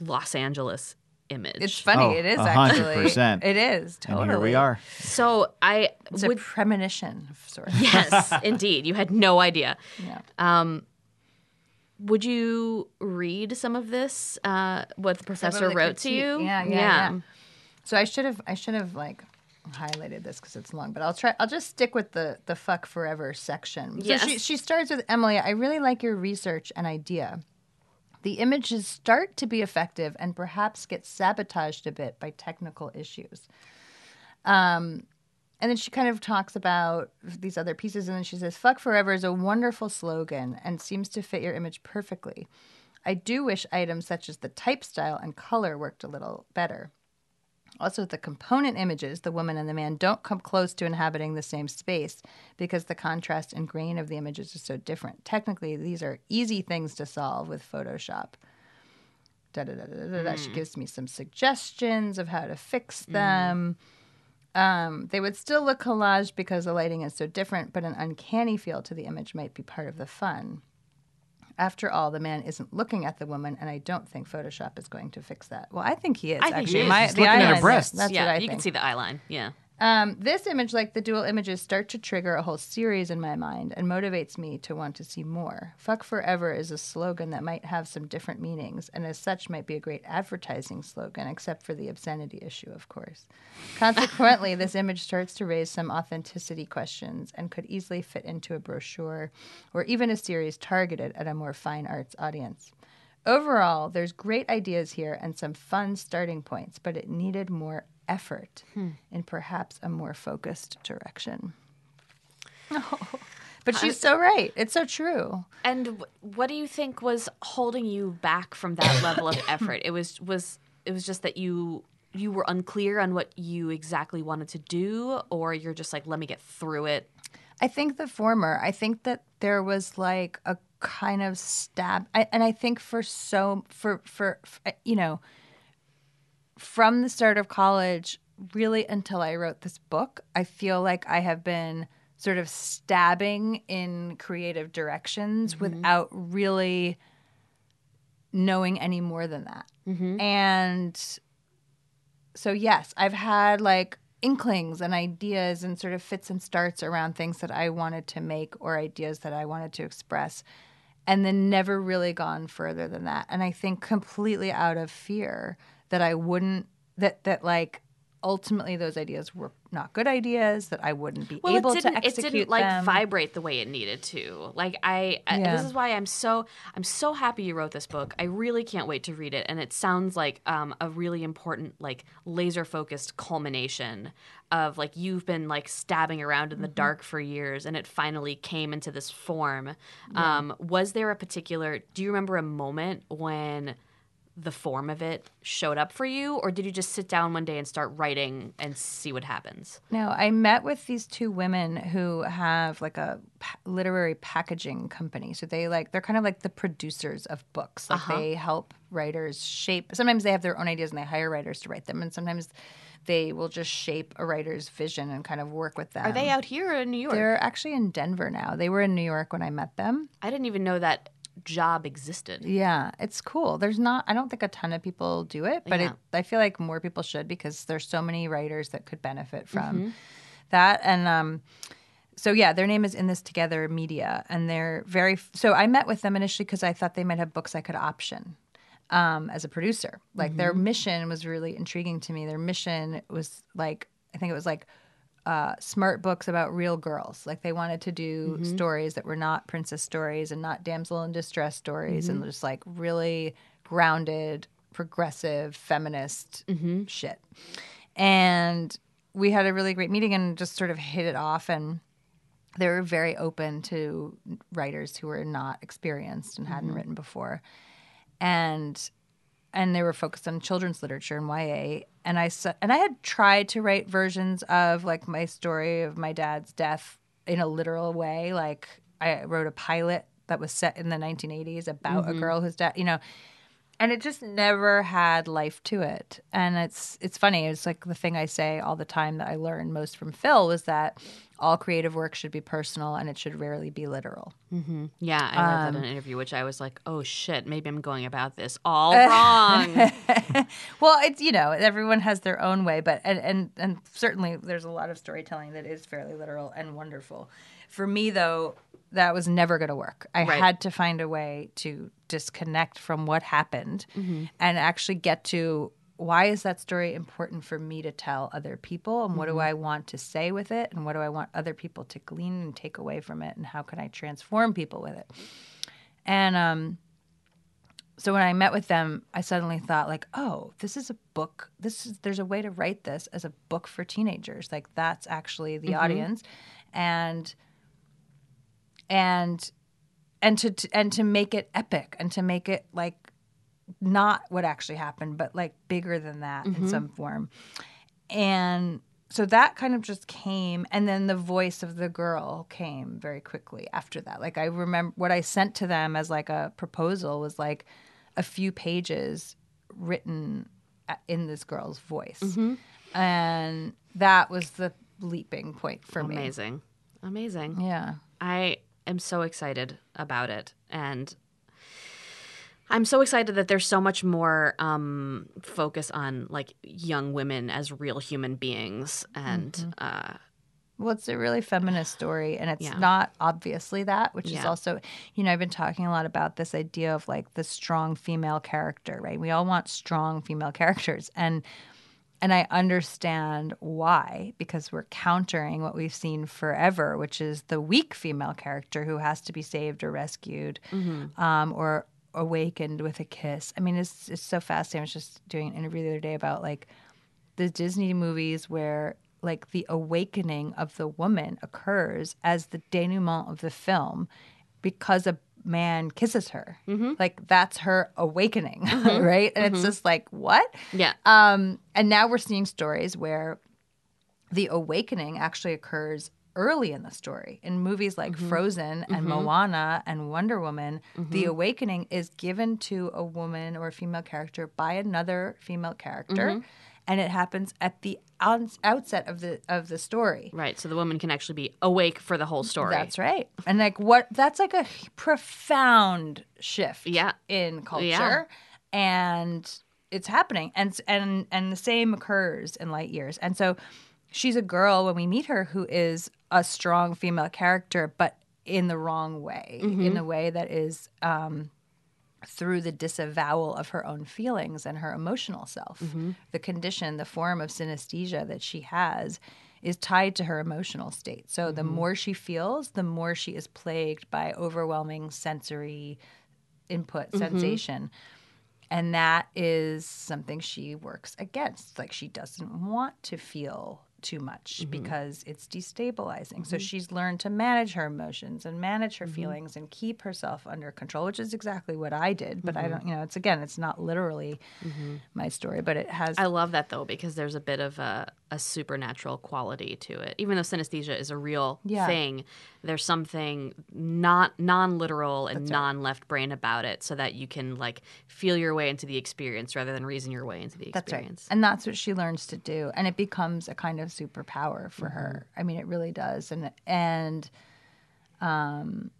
Los Angeles image. it's funny Oh, it is a hundred actually percent. it is And totally here we are. So I it's would a premonition of sorts yes, indeed. You had no idea. yeah Would you read some of this? Uh, what the professor the wrote to critique. you? Yeah, yeah, yeah. So I should have I should have like highlighted this because it's long, but I'll try. I'll just stick with the the fuck forever section. So Yes. she she starts with Emily. I really like your research and idea. The images start to be effective and perhaps get sabotaged a bit by technical issues. Um, and then she kind of talks about these other pieces, and then she says, Fuck Forever is a wonderful slogan and seems to fit your image perfectly. I do wish items such as the type style and color worked a little better. Also, the component images, the woman and the man, don't come close to inhabiting the same space because the contrast and grain of the images is so different. Technically, these are easy things to solve with Photoshop. Da, da, da, da, da, da. She gives me some suggestions of how to fix them. Um, they would still look collage because the lighting is so different, but an uncanny feel to the image might be part of the fun. After all, the man isn't looking at the woman, and I don't think Photoshop is going to fix that. Well, I think he is. I think actually. he is. My, He's the looking at her eyeliner, breasts. That's yeah, what I you think. can see the eye line. Yeah. Um, this image, like the dual images, start to trigger a whole series in my mind and motivates me to want to see more. Fuck Forever is a slogan that might have some different meanings, and as such might be a great advertising slogan, except for the obscenity issue, of course. Consequently, this image starts to raise some authenticity questions and could easily fit into a brochure or even a series targeted at a more fine arts audience. Overall, there's great ideas here and some fun starting points, but it needed more effort hmm. in perhaps a more focused direction. Oh. But she's so right. It's so true. And wh- what do you think was holding you back from that level of effort? It was was it was just that you you were unclear on what you exactly wanted to do, or you're just like, let me get through it. I think the former. I think that there was like a kind of stab, I, and I think for so for, for for you know, from the start of college, really until I wrote this book, I feel like I have been sort of stabbing in creative directions mm-hmm. without really knowing any more than that. Mm-hmm. And so yes, I've had like inklings and ideas and sort of fits and starts around things that I wanted to make or ideas that I wanted to express and then never really gone further than that. And I think completely out of fear that I wouldn't that that like ultimately those ideas were not good ideas that I wouldn't be Well, able to execute it didn't like them. vibrate the way it needed to. Like I, I- this is why I'm so I'm so happy you wrote this book. I really can't wait to read it, and it sounds like um, a really important, like laser focused culmination of like you've been like stabbing around in the dark for years, and it finally came into this form. Um, was there a particular? Do you remember a moment when? The form of it showed up for you or did you just sit down one day and start writing and see what happens No, I met with these two women who have like a literary packaging company. So they like they're kind of like the producers of books. Like uh-huh. they help writers shape. Sometimes they have their own ideas and they hire writers to write them, and sometimes they will just shape a writer's vision and kind of work with them. are they out here or in new york They're actually in Denver now. They were in New York when I met them. I didn't even know that job existed. Yeah, it's cool. There's not. I don't think a ton of people do it, but Yeah. it, I feel like more people should because there's so many writers that could benefit from Mm-hmm. that. And um, so yeah, their name is In This Together Media, and they're very. So I met with them initially because I thought they might have books I could option um, as a producer. Like their mission was really intriguing to me. Their mission was like I think it was like uh, smart books about real girls. Like they wanted to do mm-hmm. stories that were not princess stories and not damsel in distress stories, and mm-hmm. just like really grounded, progressive, feminist mm-hmm. shit. And we had a really great meeting and just sort of hit it off. And they were very open to writers who were not experienced and hadn't written before. And and they were focused on children's literature and YA and I and I had tried to write versions of like my story of my dad's death in a literal way. Like I wrote a pilot that was set in the 1980s about a mm-hmm. girl who's dead you know and it just never had life to it. And it's it's funny it's like the thing i say all the time that i learned most from phil was that all creative work should be personal and it should rarely be literal. Yeah, I read that in Um, an interview, which I was like, oh shit, maybe I'm going about this all wrong. well it's you know everyone has their own way but and and, and certainly there's a lot of storytelling that is fairly literal and wonderful for me though that was never going to work i Right. had to find a way to disconnect from what happened mm-hmm. and actually get to why is that story important for me to tell other people and what do mm-hmm. i want to say with it and what do i want other people to glean and take away from it and how can i transform people with it and um so when I met with them, I suddenly thought like, oh, this is a book. This is there's a way to write this as a book for teenagers. Like that's actually the mm-hmm. audience, and and and to, to and to make it epic and to make it like not what actually happened, but like bigger than that in mm-hmm. some form. And so that kind of just came and then the voice of the girl came very quickly after that like i remember what i sent to them as like a proposal was like a few pages written in this girl's voice mm-hmm. and that was the leaping point for me Amazing. Amazing. yeah I am so excited about it. And I'm so excited that there's so much more um, focus on like young women as real human beings. And Mm-hmm. uh, Well, it's a really feminist story, and it's Yeah. not obviously that, which is also, you know, I've been talking a lot about this idea of like the strong female character, right? We all want strong female characters, and and I understand why because we're countering what we've seen forever, which is the weak female character who has to be saved or rescued, um, or awakened with a kiss. I mean, it's it's so fascinating. I was just doing an interview the other day about like the Disney movies where like the awakening of the woman occurs as the denouement of the film because a man kisses her. Mm-hmm. Like that's her awakening, mm-hmm. right? And it's mm-hmm. just like, what? yeah. Um, and now we're seeing stories where the awakening actually occurs early in the story. In movies like Frozen and Moana and Wonder Woman, the awakening is given to a woman or a female character by another female character. And it happens at the outs- outset of the of the story. Right. So the woman can actually be awake for the whole story. That's right. And like what that's like a profound shift Yeah. in culture. Yeah. And it's happening. And and and the same occurs in light years. And so she's a girl when we meet her who is a strong female character, but in the wrong way, in a way that is um through the disavowal of her own feelings and her emotional self. Mm-hmm. The condition, the form of synesthesia that she has is tied to her emotional state. So the mm-hmm. more she feels, the more she is plagued by overwhelming sensory input, mm-hmm. sensation. And that is something she works against. Like she doesn't want to feel too much mm-hmm. because it's destabilizing. So mm-hmm. she's learned to manage her emotions and manage her mm-hmm. feelings and keep herself under control, which is exactly what I did. But I don't, you know, it's again, it's not literally my story, but it has. I love that though because there's a bit of a, a supernatural quality to it. Even though synesthesia is a real Yeah. thing, there's something not non-literal and non-left brain about it, so that you can like feel your way into the experience rather than reason your way into the That's right. experience. And that's what she learns to do. And it becomes a kind of superpower for her. I mean, it really does. And, and, um,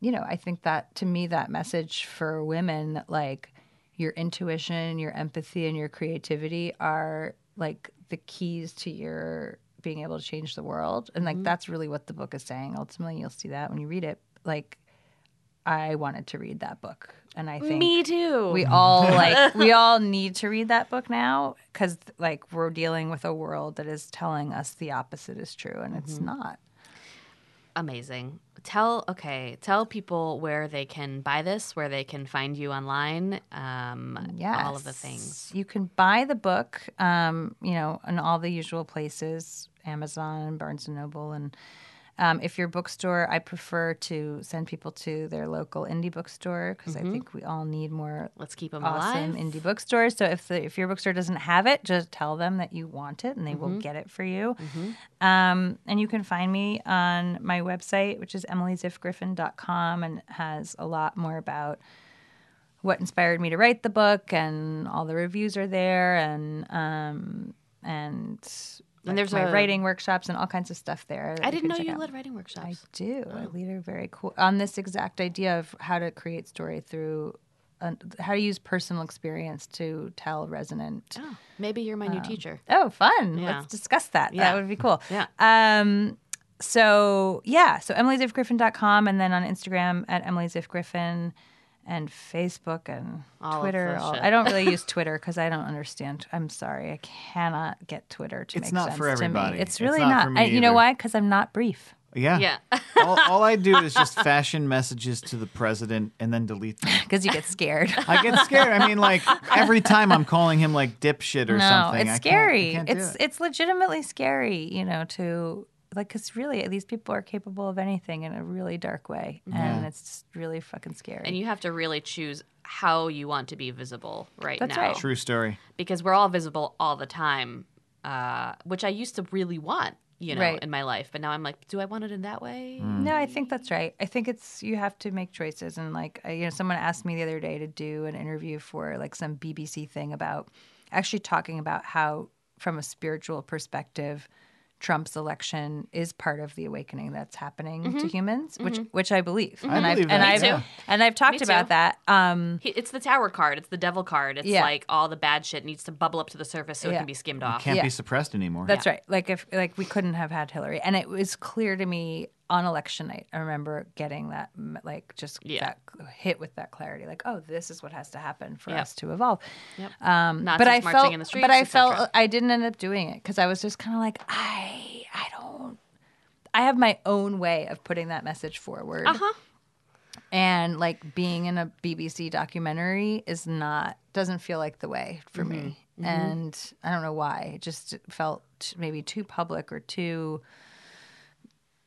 you know, I think that to me, that message for women that like your intuition, your empathy, and your creativity are like the keys to your being able to change the world. And like, mm-hmm. that's really what the book is saying. Ultimately, you'll see that when you read it. Like, I wanted to read that book. And I think Me too. we all like we all need to read that book now because like we're dealing with a world that is telling us the opposite is true and it's mm-hmm. not Amazing. Tell okay. Tell people where they can buy this, where they can find you online. Um, yes all of the things. you can buy the book um you know in all the usual places amazon barnes and noble and um, if your bookstore i prefer to send people to their local indie bookstore because i think we all need more Let's keep them awesome alive. indie bookstores. So if the if your bookstore doesn't have it, just tell them that you want it, and they will get it for you. Um, and you can find me on my website, which is emilyziffgriffin.com, and has a lot more about what inspired me to write the book, and all the reviews are there, and um, and. Like, there's my a- writing workshops and all kinds of stuff there. I didn't can know you out. led writing workshops. I do. I lead a very cool on this exact idea of how to create story through uh, how to use personal experience to tell resonant. Oh, maybe you're my new teacher. Oh, fun! Yeah. Let's discuss that. Yeah. That would be cool. Yeah. Um. So yeah. So emilyziffgriffin.com and then on Instagram at emilyziffgriffin and Facebook and All Twitter. all- I don't really use Twitter because I don't understand. I'm sorry, I cannot get Twitter to It's make not sense for to me. everybody. It's It's really not not. for me I- you know why? Because I'm not brief. Yeah. Yeah. all, all I do is just fashion messages to the president and then delete them. because you get scared. I get scared. I mean, like every time I'm calling him like dipshit or no, something. it's I can't- I scary. can't do it's it. it's legitimately scary, you know, to like because really these people are capable of anything in a really dark way, and it's just really fucking scary. And you have to really choose how you want to be visible right That's now. right. True story. Because we're all visible all the time, uh, which I used to really want, you know, Right. in my life. But now I'm like, do I want it in that way? No, I think that's right. I think it's you have to make choices, and like I- you know, someone asked me the other day to do an interview for like some BBC thing about actually talking about how, from a spiritual perspective, Trump's election is part of the awakening that's happening to mm-hmm. humans, which mm-hmm. which I believe, mm-hmm. and I've believe and that, I've yeah. and I've talked about that. Um, He- It's the tower card. It's the devil card. It's Yeah. like all the bad shit needs to bubble up to the surface so it can be skimmed off. Can't Yeah. be suppressed anymore. That's right. Like if like we couldn't have had Hillary, and it was clear to me on election night. I remember getting that like just Yeah. that hit with that clarity. Like, oh, this is what has to happen for Yep. us to evolve. Yep. Um, but I marching felt, in the streets, but I felt I didn't end up doing it because I was just kind of like, I, I don't. I have my own way of putting that message forward. Uh-huh. And like being in a BBC documentary is not doesn't feel like the way for me. Mm-hmm. And I don't know why. It just felt maybe too public or too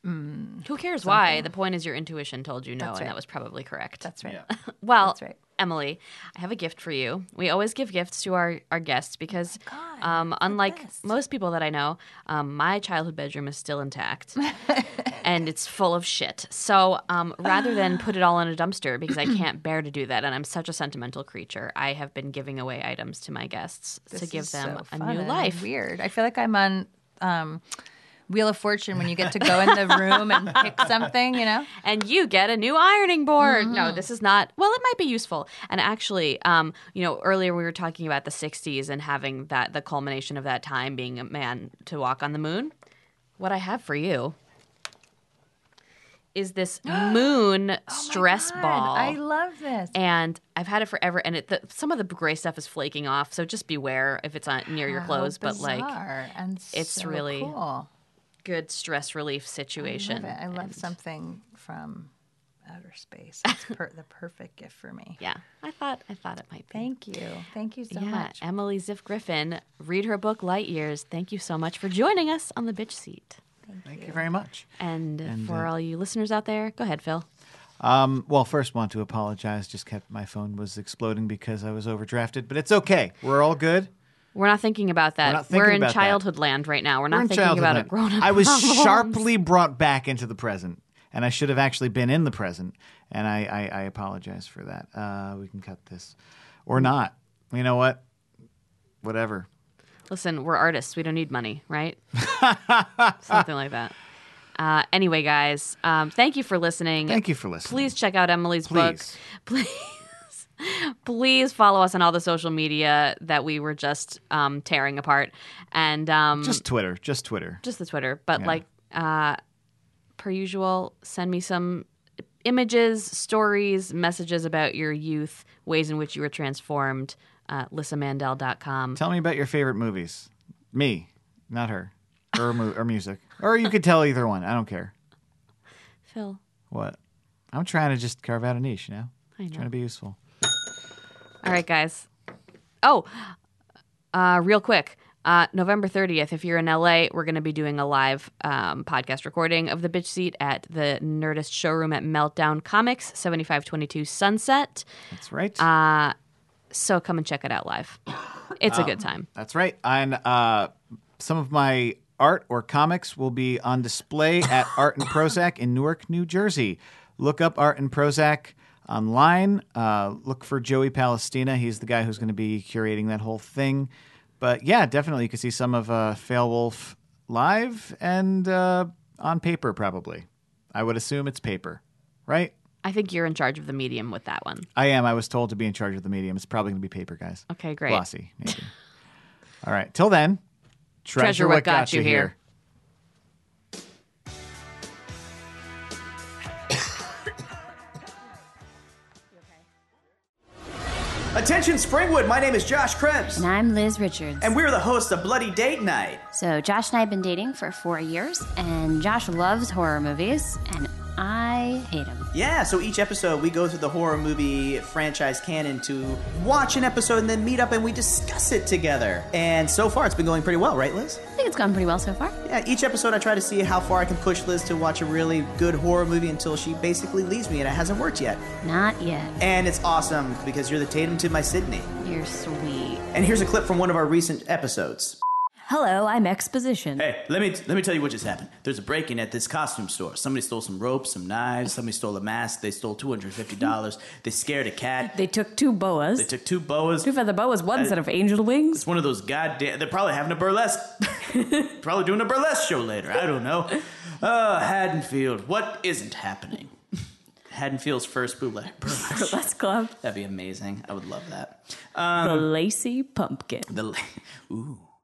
Who cares why? The point is your intuition told you no, That's and that was probably correct. that's right. well, That's right. Emily, I have a gift for you. We always give gifts to our, our guests because, Oh God, um, unlike most people that I know, um, my childhood bedroom is still intact and it's full of shit. So um, rather than put it all in a dumpster because I can't bear to do that, and I'm such a sentimental creature, I have been giving away items to my guests to give them so a new life. Weird. I feel like I'm on um, Wheel of Fortune when you get to go in the room and pick something. You know. and you get a new ironing board. Mm-hmm. No, this is not. Well, it might be useful. And actually, um, you know, earlier we were talking about the '60s and having that the culmination of that time being a man to walk on the moon. What I have for you is this moon stress Oh God, ball. I love this. and I've had it forever, and it the, some of the gray stuff is flaking off. So just beware if it's on near your clothes. But like, and it's so really cool. Good stress relief situation. I situation. love it. I love And, something from outer space. It's per- the perfect gift for me. Yeah, I thought I thought it might be. Thank you. Thank you so yeah, much. Emily Ziff Griffin. Read her book Light Years. Thank you so much for joining us on the bitch seat. Thank you very much. And, And, for uh, all you listeners out there, go ahead, Phil. Um, well, first, want to apologize. Just kept my phone was exploding because I was overdrafted, but it's okay. We're all good. We're not thinking about that. We're not thinking in about that. childhood land right now. We're not We're in thinking about land. a grown up. I was sharply brought back into the present, and I should have actually been in the present, and I, I, I apologize for that. Uh, we can cut this, or not. You know what? Whatever. Listen, we're artists. We don't need money, right? Something like that. Uh, anyway, guys, um, thank you for listening. Thank you for listening. Please check out Emily's book. Please. Please, follow us on all the social media that we were just um, tearing apart, and um, Just Twitter. Just Twitter. just the Twitter. But Yeah. like uh, per usual, send me some images, stories, messages about your youth, ways in which you were transformed. Uh, LyssaMandel.com. Tell me about your favorite movies. Me, not her, or mu- or music, or you could tell either one. I don't care. Phil, What? I'm trying to just carve out a niche. You know, I know. trying to be useful. All right, guys. Oh, uh, real quick. Uh, November 30th, if you're in LA, we're going to be doing a live um, podcast recording of The Bitch Seat at the Nerdist showroom at Meltdown Comics, 7522 Sunset. That's right. Uh, so come and check it out live. It's a good time. That's right. And uh, some of my art or comics will be on display at Art and Prozac in Newark, New Jersey. Look up Art and Prozac online. Uh, look for Joey Palestina. He's the guy who's going to be curating that whole thing. But yeah, definitely you can see some of uh, Fail Wolf live and uh, on paper, probably. I would assume it's paper, right? I think you're in charge of the medium with that one. I am. I was told to be in charge of the medium. It's probably going to be paper, guys. Okay, great. Glossy, maybe. All right. Till then, treasure, what got, you here. Attention, Springwood. My name is Josh Krebs. And I'm Liz Richards. And we're the hosts of Bloody Date Night. So, Josh and I have been dating for four years, and Josh loves horror movies, and I hate them. Yeah, so each episode we go through the horror movie franchise canon to watch an episode and then meet up and we discuss it together. And so far it's been going pretty well, right, Liz? I think it's gone pretty well so far. Yeah, each episode I try to see how far I can push Liz to watch a really good horror movie until she basically leaves me and it hasn't worked yet. Not yet. And it's awesome because you're the Tatum to my Sydney. You're sweet. And here's a clip from one of our recent episodes. Hello, I'm Exposition. Hey, let me let me tell you what just happened. There's a break-in at this costume store. Somebody stole some ropes, some knives. Somebody stole a mask. They stole two hundred fifty dollars. They scared a cat. They took two boas. They took two boas. two feather boas, one Uh, set of angel wings. It's one of those goddamn. They're probably having a burlesque. probably doing a burlesque show later. I don't know. Uh, Haddonfield. What isn't happening? Haddonfield's first bootleg burlesque. Burlesque Club. That'd be amazing. I would love that. the Lacy Pumpkin. The ooh.